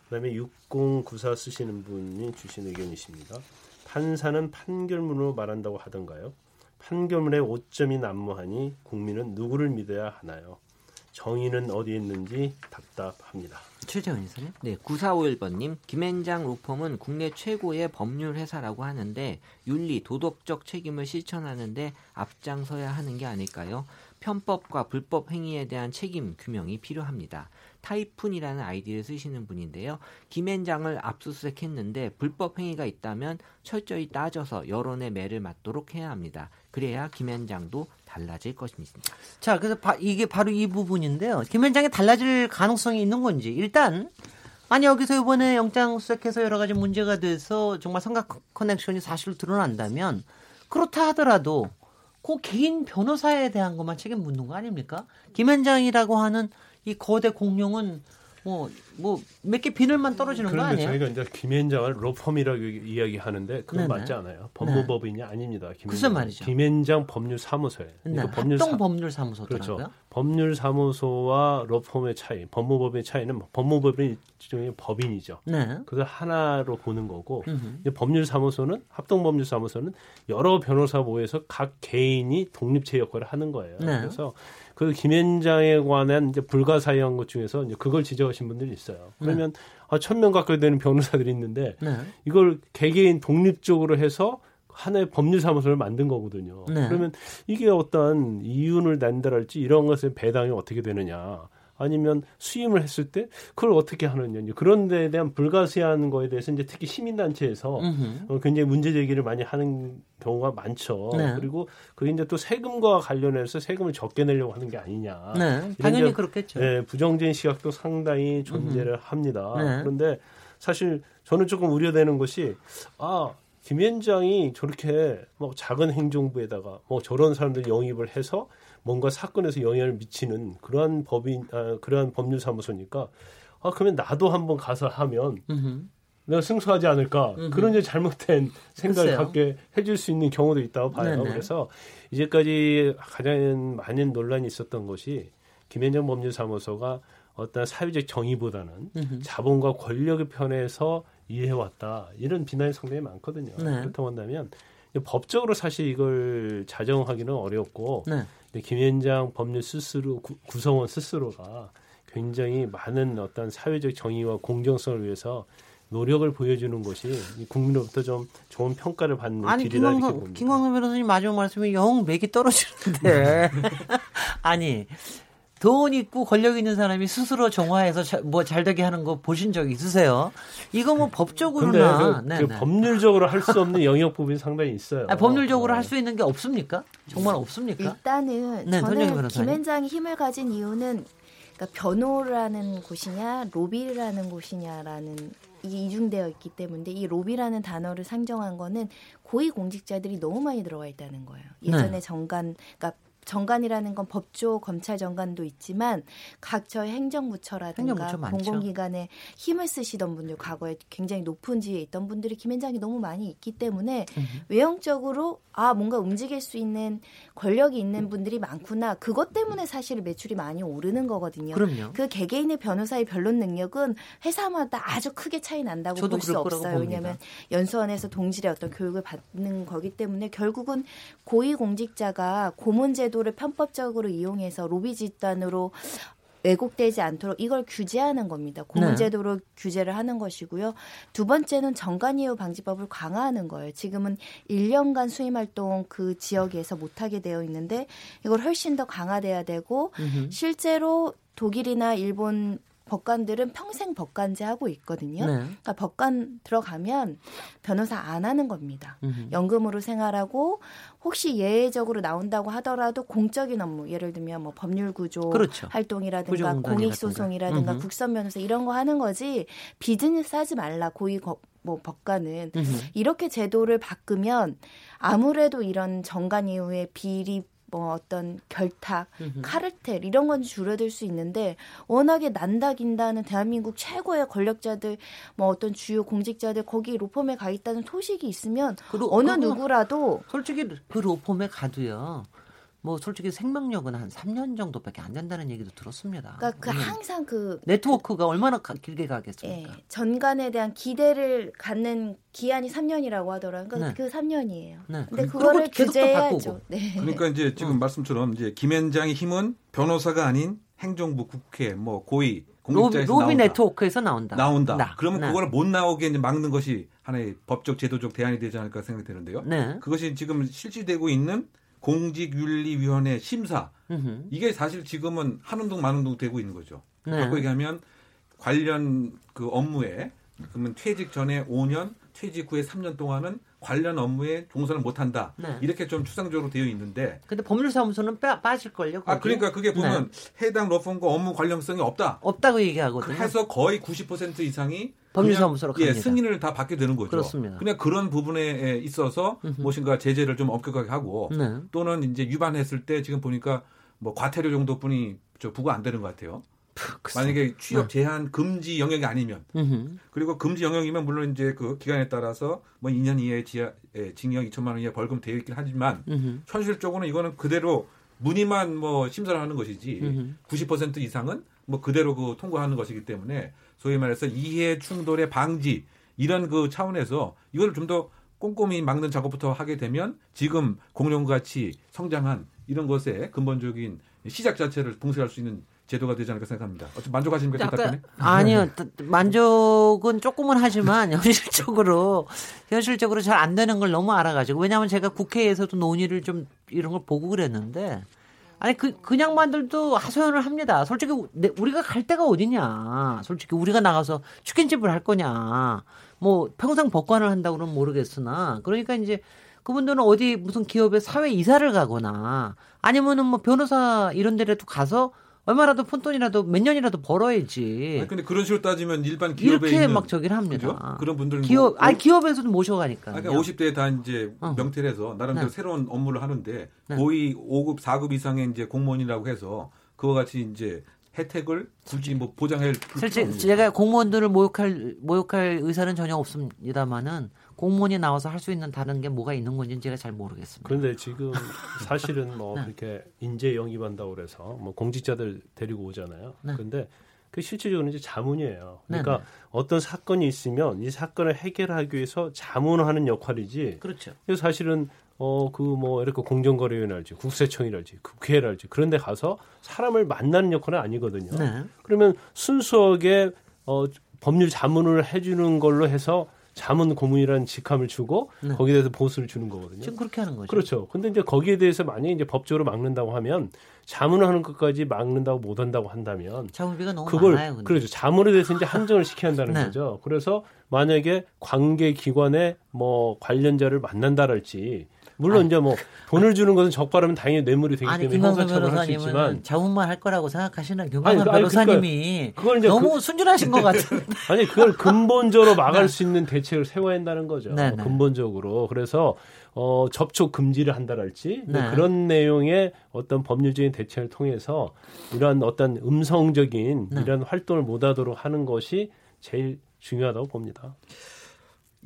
그다음에 6094 쓰시는 분이 주신 의견이십니다. 판사는 판결문으로 말한다고 하던가요? 판결문에 오점이 난무하니 국민은 누구를 믿어야 하나요? 정의는 어디에 있는지 답답합니다. 최재원 이사님. 네, 9451번님, 김앤장 로펌은 국내 최고의 법률 회사라고 하는데 윤리, 도덕적 책임을 실천하는데 앞장서야 하는 게 아닐까요? 편법과 불법 행위에 대한 책임 규명이 필요합니다. 타이푼이라는 아이디를 쓰시는 분인데요. 김앤장을 압수수색했는데 불법 행위가 있다면 철저히 따져서 여론의 매를 맞도록 해야 합니다. 그래야 김앤장도 달라질 것입니다. 자, 그래서 바, 이게 바로 이 부분인데요. 김앤장이 달라질 가능성이 있는 건지 일단 아니 여기서 이번에 영장 수색해서 여러 가지 문제가 돼서 정말 삼각 커넥션이 사실 드러난다면 그렇다 하더라도 그 개인 변호사에 대한 것만 책임 묻는 거 아닙니까? 김현장이라고 하는 이 거대 공룡은 뭐뭐몇 개 비늘만 떨어지는 거 그런데 아니에요? 저희가 이제 김현장을 로펌이라고 이야기하는데 그건 네네. 맞지 않아요. 법무법인이 아닙니다. 김현장. 글쎄 말이죠. 김현장 법률사무소예요. 네, 그러니까 합동 법률사무소더라고요. 그렇죠. 법률사무소와 로펌의 차이, 법무법의 차이는 법무법인 일종의 법인이죠. 네. 그걸 하나로 보는 거고 음흠. 이제 법률사무소는 합동 법률사무소는 여러 변호사 모여서 각 개인이 독립체 역할을 하는 거예요. 네. 그래서 그 김현장에 관한 이제 불가사의한 것 중에서 이제 그걸 지적하신 분들이 있어요. 그러면 아, 천명 가까이 되는 변호사들이 있는데 네. 이걸 개개인 독립적으로 해서 하나의 법률사무소를 만든 거거든요. 네. 그러면 이게 어떤 이윤을 난다랄지 이런 것의 배당이 어떻게 되느냐. 아니면 수임을 했을 때 그걸 어떻게 하느냐. 그런 데에 대한 불가피한 거에 대해서 이제 특히 시민단체에서 음흠. 어, 굉장히 문제 제기를 많이 하는 경우가 많죠. 네. 그리고 그게 이제 또 세금과 관련해서 세금을 적게 내려고 하는 게 아니냐. 네. 당연히 이제, 그렇겠죠. 네, 부정적인 시각도 상당히 존재를 합니다. 네. 그런데 사실 저는 조금 우려되는 것이 아 김현장이 저렇게 뭐 작은 행정부에다가 뭐 저런 사람들 영입을 해서 뭔가 사건에서 영향을 미치는 그러한 법인 아, 그러한 법률사무소니까 아 그러면 나도 한번 가서 하면 음흠. 내가 승소하지 않을까 그런 이제 잘못된 생각을 글쎄요. 갖게 해줄 수 있는 경우도 있다고 봐요. 네네. 그래서 이제까지 가장 많은 논란이 있었던 것이 김현정 법률사무소가 어떤 사회적 정의보다는 음흠. 자본과 권력의 편에서 일해왔다 이런 비난이 상당히 많거든요. 네. 그렇다고 한다면 법적으로 사실 이걸 자정하기는 어렵고 네. 김현장 법률 스스로 구, 구성원 스스로가 굉장히 많은 어떤 사회적 정의와 공정성을 위해서 노력을 보여주는 것이 이 국민으로부터 좀 좋은 평가를 받는 아니 길이다 이렇게 김광선 봅니다. 김광선 변호사님 마지막 말씀이 영 맥이 떨어지는데 *laughs* 아니 돈 있고 권력 있는 사람이 스스로 정화해서 뭐 잘되게 하는 거 보신 적 있으세요? 이거 뭐 근데 법적으로나 그, 네, 그 네. 법률적으로 할 수 없는 영역 부분이 상당히 있어요. 아, 법률적으로 어. 할수 있는 게 없습니까? 정말 없습니까? 일단은 네, 저는. 김현장이 힘을 가진 이유는 그러니까 변호라는 곳이냐 로비라는 곳이냐라는 이게 이중되어 있기 때문에 이 로비라는 단어를 상정한 거는 고위 공직자들이 너무 많이 들어가 있다는 거예요. 예전에 네. 정관 그러니까 정관이라는 건 법조 검찰 정관도 있지만 각 저희 행정부처라든가 행정부처. 공공기관에 힘을 쓰시던 분들 과거에 굉장히 높은 지위에 있던 분들이 김현장이 너무 많이 있기 때문에 외형적으로 아 뭔가 움직일 수 있는 권력이 있는 분들이 많구나 그것 때문에 사실 매출이 많이 오르는 거거든요. 그럼요. 그 개개인의 변호사의 변론 능력은 회사마다 아주 크게 차이 난다고 볼 수 없어요. 왜냐하면 연수원에서 동질의 어떤 교육을 받는 거기 때문에 결국은 고위 공직자가 고문 제도 를 편법적으로 이용해서 로비 집단으로 왜곡되지 않도록 이걸 규제하는 겁니다. 네. 고문제도로 규제를 하는 것이고요. 두 번째는 정관이유 방지법을 강화하는 거예요. 지금은 1년간 수임 활동 그 지역에서 못하게 되어 있는데 이걸 훨씬 더 강화돼야 되고 음흠. 실제로 독일이나 일본 법관들은 평생 법관제 하고 있거든요. 네. 그러니까 법관 들어가면 변호사 안 하는 겁니다. 음흠. 연금으로 생활하고 혹시 예외적으로 나온다고 하더라도 공적인 업무 예를 들면 뭐 법률 구조 그렇죠. 활동이라든가. 공익 소송이라든가. 국선 변호사 이런 거 하는 거지 비즈니스 하지 말라 고위 거- 뭐 법관은 음흠. 이렇게 제도를 바꾸면 아무래도 이런 정관 이후의 비리 뭐 어떤 결탁. 카르텔 이런 건 줄어들 수 있는데 워낙에 난다긴다는 대한민국 최고의 권력자들 뭐 어떤 주요 공직자들 거기 로펌에 가 있다는 소식이 있으면 어느 누구라도 솔직히 그 로펌에 가도요. 뭐 솔직히 생명력은 한 3년 정도밖에 안 된다는 얘기도 들었습니다. 그러니까 그 음. 항상 그 네트워크가 얼마나 가- 길게 예, 가겠습니까? 전관에 대한 기대를 갖는 기한이 3년이라고 하더라고요. 그러니까 네. 그 3년이에요. 네. 근데 그거를 규제해야죠. 바꾸고. 네. 그러니까 이제 지금 말씀처럼 이제 김현장의 힘은 변호사가 아닌 행정부, 국회, 뭐 고위 로비, 공직자에서 로비 나온다. 네트워크에서 나온다. 나온다. 나. 그러면 네. 그거를 못 나오게 이제 막는 것이 하나의 법적 제도적 대안이 되지 않을까 생각이 되는데요. 네. 그것이 지금 실시되고 있는 공직윤리위원회 심사 음흠. 이게 사실 지금은 한운동 만운동 되고 있는 거죠. 네. 바꿔 얘기하면 관련 그 업무에 그러면 퇴직 전에 5년, 퇴직 후에 3년 동안은 관련 업무에 종사를 못한다. 네. 이렇게 좀 추상적으로 되어 있는데 근데 법률사무소는 빠, 빠질걸요? 아 거기? 그러니까 그게 보면 네. 해당 로펌과 업무 관련성이 없다. 없다고 얘기하거든요. 해서 거의 90% 이상이 법률사무소로 예, 갑니다. 승인을 다 받게 되는 거죠. 그렇습니다. 그냥 그런 부분에 있어서 무엇인가 제재를 좀 엄격하게 하고 네. 또는 이제 위반했을 때 지금 보니까 뭐 과태료 정도뿐이 저 부과 안 되는 것 같아요. 만약에 취업 제한 금지 영역이 아니면. 그리고 금지 영역이면 물론 이제 그 기간에 따라서 뭐 2년 이하의 지하, 예, 징역 2천만 원 이하 벌금 되어 있긴 하지만. 현실적으로는 이거는 그대로 문의만 뭐 심사를 하는 것이지 음흠. 90% 이상은 뭐 그대로 그 통과하는 것이기 때문에 소위 말해서 이해 충돌의 방지 이런 그 차원에서 이걸 좀 더 꼼꼼히 막는 작업부터 하게 되면 지금 공룡 같이 성장한 이런 것에 근본적인 시작 자체를 봉쇄할 수 있는 제도가 되지 않을까 생각합니다. 어떻게 만족하십니까, 저 답변에? 아니요. 따- 만족은 조금은 하지만 *laughs* 현실적으로 현실적으로 잘 안 되는 걸 너무 알아가지고 왜냐하면 제가 국회에서도 논의를 좀 이런 걸 보고 그랬는데 아니 그 그냥만들도 하소연을 합니다. 솔직히 내- 우리가 갈 데가 어디냐. 솔직히 우리가 나가서 치킨집을 할 거냐. 뭐 평생 법관을 한다 고 그러면 모르겠으나 그러니까 이제 그분들은 어디 무슨 기업에 사회 이사를 가거나 아니면은 뭐 변호사 이런 데라도 가서 얼마라도 푼돈이라도 몇 년이라도 벌어야지. 아니, 근데 그런 식으로 따지면 일반 기업에 이렇게 있는 막 저기를 합니다. 그죠? 그런 분들은 기업, 뭐- 아니 기업에서도 모셔가니까. 그러니까 50대에 다 이제 어. 명퇴를 해서 나름대로 네. 새로운 업무를 하는데 네. 고위 5급, 4급 이상의 이제 공무원이라고 해서 그와 같이 이제 혜택을 굳이 뭐 보장할 실제 제가 공무원들을 모욕할 모욕할 의사는 전혀 없습니다만은 공무원이 나와서 할 수 있는 다른 게 뭐가 있는 건지는 제가 잘 모르겠습니다. 그런데 지금 *laughs* 사실은 뭐 네. 그렇게 인재 영입한다고 그래서 뭐 공직자들 데리고 오잖아요. 네. 그런데 그 실질적으로 이제 자문이에요. 네, 그러니까 네. 어떤 사건이 있으면 이 사건을 해결하기 위해서 자문하는 역할이지. 그렇죠. 사실은 어 그 뭐 이렇게 공정거래위원회랄지 국세청이랄지 국회랄지 그런 데 가서 사람을 만나는 역할은 아니거든요. 네. 그러면 순수하게 어 법률 자문을 해 주는 걸로 해서 자문 고문이라는 직함을 주고 네. 거기에 대해서 보수를 주는 거거든요. 지금 그렇게 하는 거죠. 그렇죠. 근데 이제 거기에 대해서 만약에 이제 법적으로 막는다고 하면 자문을 하는 것까지 막는다고 못 한다고 한다면 자문비가 너무 그걸 많아요. 근데. 그렇죠. 자문에 대해서 이제 한정을 시켜야 한다는 네. 거죠. 그래서 만약에 관계 기관에 뭐 관련자를 만난다랄지 물론 이제 뭐 돈을 주는 것은 적발하면 당연히 뇌물이 되기 아니 때문에 김광선 형사처벌 할수 변호사님은 있지만 자문만 할 거라고 생각하시는 아니, 김광선 아니, 변호사님이 그걸 이제 너무 순진하신 것 같은데. *laughs* 아니 그걸 근본적으로 막을 수 있는 대책을 세워야 한다는 거죠. 네, 네. 근본적으로 그래서 어, 접촉 금지를 한다랄지 뭐 네. 그런 내용의 어떤 법률적인 대책을 통해서 이러한 어떤 음성적인 네. 이런 활동을 못하도록 하는 것이 제일 중요하다고 봅니다.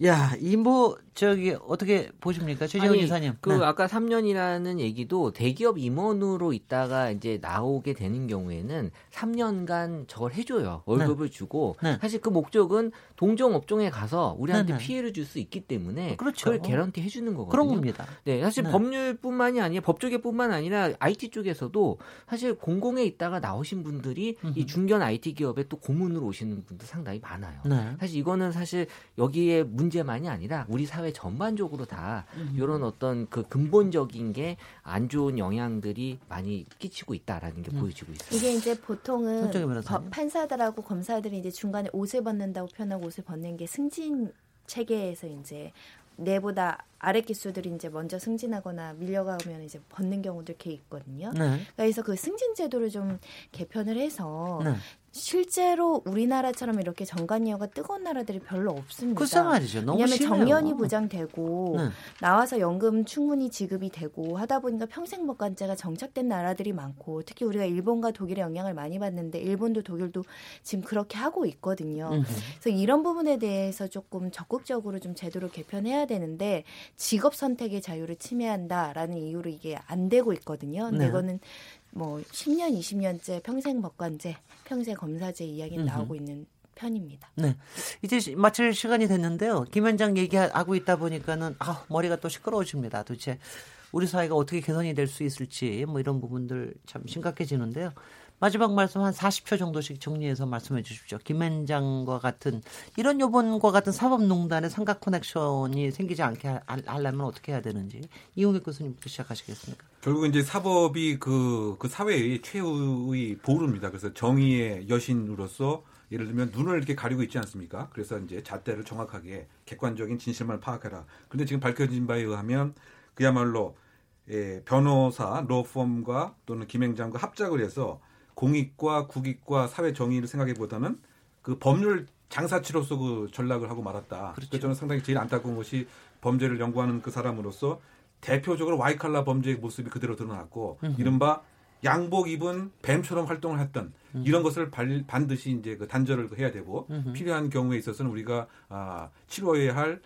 야, 이 뭐 저기 어떻게 보십니까, 최재훈 아니, 이사님? 그 네. 아까 3년이라는 얘기도 대기업 임원으로 있다가 이제 나오게 되는 경우에는 3년간 저걸 해 줘요. 월급을 주고 네. 사실 그 목적은 동종 업종에 가서 우리한테 네, 네. 피해를 줄 수 있기 때문에 그렇죠. 그걸 개런티 해 주는 거거든요. 그런 겁니다. 네, 사실 네. 법률뿐만이 아니라 법조계뿐만 아니라 IT 쪽에서도 사실 공공에 있다가 나오신 분들이 이 중견 IT 기업에 또 고문으로 오시는 분들 상당히 많아요. 네. 사실 이거는 사실 여기에 문 제만이 아니라 우리 사회 전반적으로 다 이런 어떤 그 근본적인 게 안 좋은 영향들이 많이 끼치고 있다라는 게 보여지고 있어요. 이게 이제 보통은. 법- 판사들하고 검사들이 이제 중간에 옷을 벗는다고 표현하고 옷을 벗는 게 승진 체계에서 이제 내보다 아래 기수들이 이제 먼저 승진하거나 밀려가면 이제 벗는 경우도 이렇게 있거든요. 네. 그래서 그 승진 제도를 좀 개편을 해서 네. 실제로 우리나라처럼 이렇게 정관이어가 뜨거운 나라들이 별로 없습니다. 글쎄 말이죠. 너무 왜냐하면 심해요. 정년이 보장되고 네. 나와서 연금 충분히 지급이 되고 하다 보니까 평생법관제가 정착된 나라들이 많고 특히 우리가 일본과 독일의 영향을 많이 받는데 일본도 독일도 지금 그렇게 하고 있거든요. 음흠. 그래서 이런 부분에 대해서 조금 적극적으로 좀 제도를 개편해야 되는데 직업 선택의 자유를 침해한다라는 이유로 이게 안 되고 있거든요. 근데 네. 이거는 뭐 10년, 20년째 평생 법관제, 평생 검사제 이야기는 음흠. 나오고 있는 편입니다. 네. 이제 시- 마칠 시간이 됐는데요. 김 원장 얘기하고 있다 보니까는 아, 머리가 또 시끄러워집니다. 도대체 우리 사회가 어떻게 개선이 될 수 있을지 뭐 이런 부분들 참 심각해지는데요. 마지막 말씀 한 40초 정도씩 정리해서 말씀해 주십시오. 김현장과 같은 이런 요번과 같은 사법농단의 삼각 커넥션이 생기지 않게 하- 하려면 어떻게 해야 되는지 이용익 교수님부터 시작하시겠습니까? 결국 이제 사법이 그, 그 사회의 최후의 보루입니다. 그래서 정의의 여신으로서 예를 들면 눈을 이렇게 가리고 있지 않습니까? 그래서 이제 잣대를 정확하게 객관적인 진실만 파악해라. 그런데 지금 밝혀진 바에 의하면 그야말로 예, 변호사, 로펌과 또는 김행장과 합작을 해서 공익과 국익과 사회 정의를 생각해보다는 그 법률 장사치로서 그 전락을 하고 말았다. 그래서 저는 상당히 제일 안타까운 것이 범죄를 연구하는 그 사람으로서 대표적으로 와이칼라 범죄의 모습이 그대로 드러났고 이른바 양복 입은 뱀처럼 활동을 했던 이런 것을 발- 반드시 이제 그 단절을 해야 되고 필요한 경우에 있어서는 우리가 아, 치료해야 할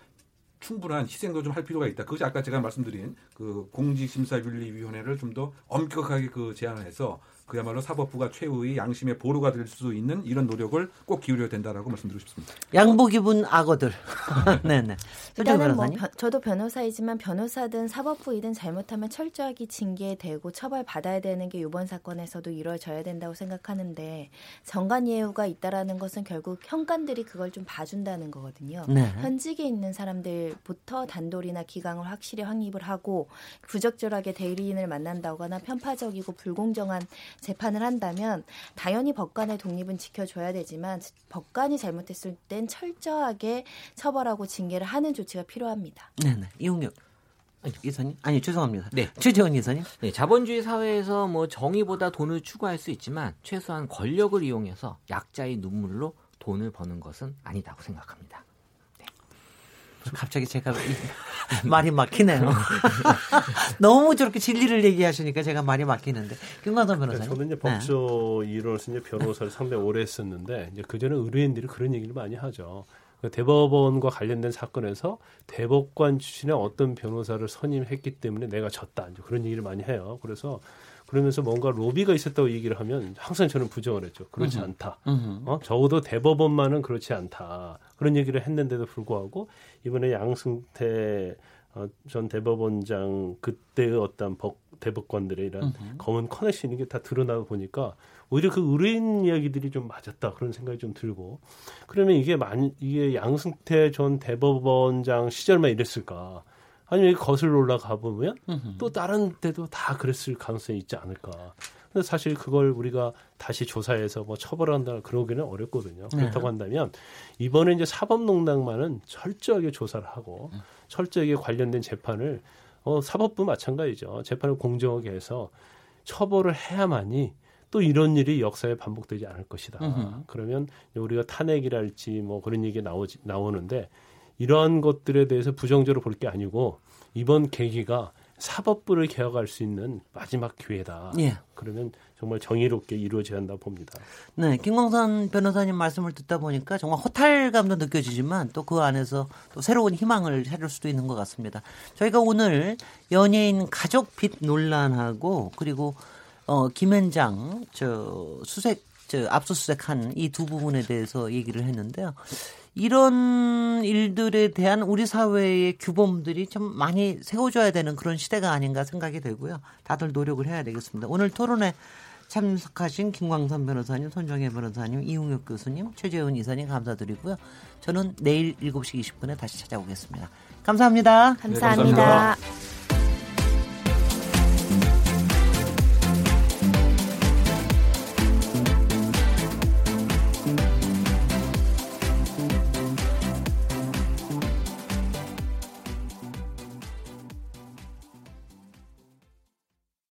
충분한 희생도 좀 할 필요가 있다. 그것이 아까 제가 말씀드린 그 공직심사윤리위원회를 좀 더 엄격하게 그 제안을 해서 그야말로 사법부가 최후의 양심의 보루가 될 수 있는 이런 노력을 꼭 기울여야 된다라고 말씀드리고 싶습니다. 양복 입은 악어들. *laughs* 네네. 손정 일단은 뭐. 변- 저도 변호사이지만 변호사든 사법부이든 잘못하면 철저하게 징계되고 처벌받아야 되는 게 이번 사건에서도 이루어져야 된다고 생각하는데 정관 예우가 있다라는 것은 결국 현관들이 그걸 좀 봐준다는 거거든요. 네. 현직에 있는 사람들부터 단돌이나 기강을 확실히 확립을 하고 부적절하게 대리인을 만난다거나 편파적이고 불공정한 재판을 한다면 당연히 법관의 독립은 지켜줘야 되지만 법관이 잘못했을 땐 철저하게 처벌하고 징계를 하는 조치가 필요합니다. 네 네. 이용혁 이사님? 아니 죄송합니다. 네. 최재원 이사님. 네, 자본주의 사회에서 뭐 정의보다 돈을 추구할 수 있지만 최소한 권력을 이용해서 약자의 눈물로 돈을 버는 것은 아니다고 생각합니다. 갑자기 제가 이- 말이 막히네요. *laughs* 너무 저렇게 진리를 얘기하시니까 제가 말이 막히는데. 김광선 변호사님. 저는 이제 네. 법조 일원으로서 이제 변호사를 상당히 오래 했었는데 이제 그 전에 의뢰인들이 그런 얘기를 많이 하죠. 그 대법원과 관련된 사건에서 대법관 출신의 어떤 변호사를 선임했기 때문에 내가 졌다. 이제 그런 얘기를 많이 해요. 그래서 그러면서 뭔가 로비가 있었다고 얘기를 하면 항상 저는 부정을 했죠. 그렇지 않다. 음흠. 어? 적어도 대법원만은 그렇지 않다. 그런 얘기를 했는데도 불구하고 이번에 양승태 어, 전 대법원장 그때의 어떤 법, 대법관들의 이런 검은 커넥션 이 게 다 드러나고 보니까 오히려 그 의뢰인 이야기들이 좀 맞았다 그런 생각이 좀 들고 그러면 이게 만 이게 양승태 전 대법원장 시절만 이랬을까 아니면 거슬러 올라가 보면 또 다른 데도 다 그랬을 가능성이 있지 않을까. 근데 사실 그걸 우리가 다시 조사해서 뭐 처벌한다 그러기는 어렵거든요. 그렇다고 한다면 이번에 이제 사법농단만은 철저하게 조사를 하고 철저하게 관련된 재판을 어, 사법부 마찬가지죠. 재판을 공정하게 해서 처벌을 해야만이 또 이런 일이 역사에 반복되지 않을 것이다. 그러면 우리가 탄핵이랄지 뭐 그런 얘기 나오지 나오는데 이러한 것들에 대해서 부정적으로 볼 게 아니고 이번 계기가 사법부를 개혁할 수 있는 마지막 기회다. 예. 그러면 정말 정의롭게 이루어져야 한다 봅니다. 네, 김광선 변호사님 말씀을 듣다 보니까 정말 허탈감도 느껴지지만 또 그 안에서 또 새로운 희망을 찾을 수도 있는 것 같습니다. 저희가 오늘 연예인 가족 빚 논란하고 그리고 어 김현장 저 수색 저 압수수색한 이 두 부분에 대해서 얘기를 했는데요. 이런 일들에 대한 우리 사회의 규범들이 좀 많이 세워줘야 되는 그런 시대가 아닌가 생각이 되고요. 다들 노력을 해야 되겠습니다. 오늘 토론에 참석하신 김광선 변호사님, 손정혜 변호사님, 이웅혁 교수님, 최재훈 이사님 감사드리고요. 저는 내일 7시 20분에 다시 찾아오겠습니다. 감사합니다. 감사합니다. 감사합니다.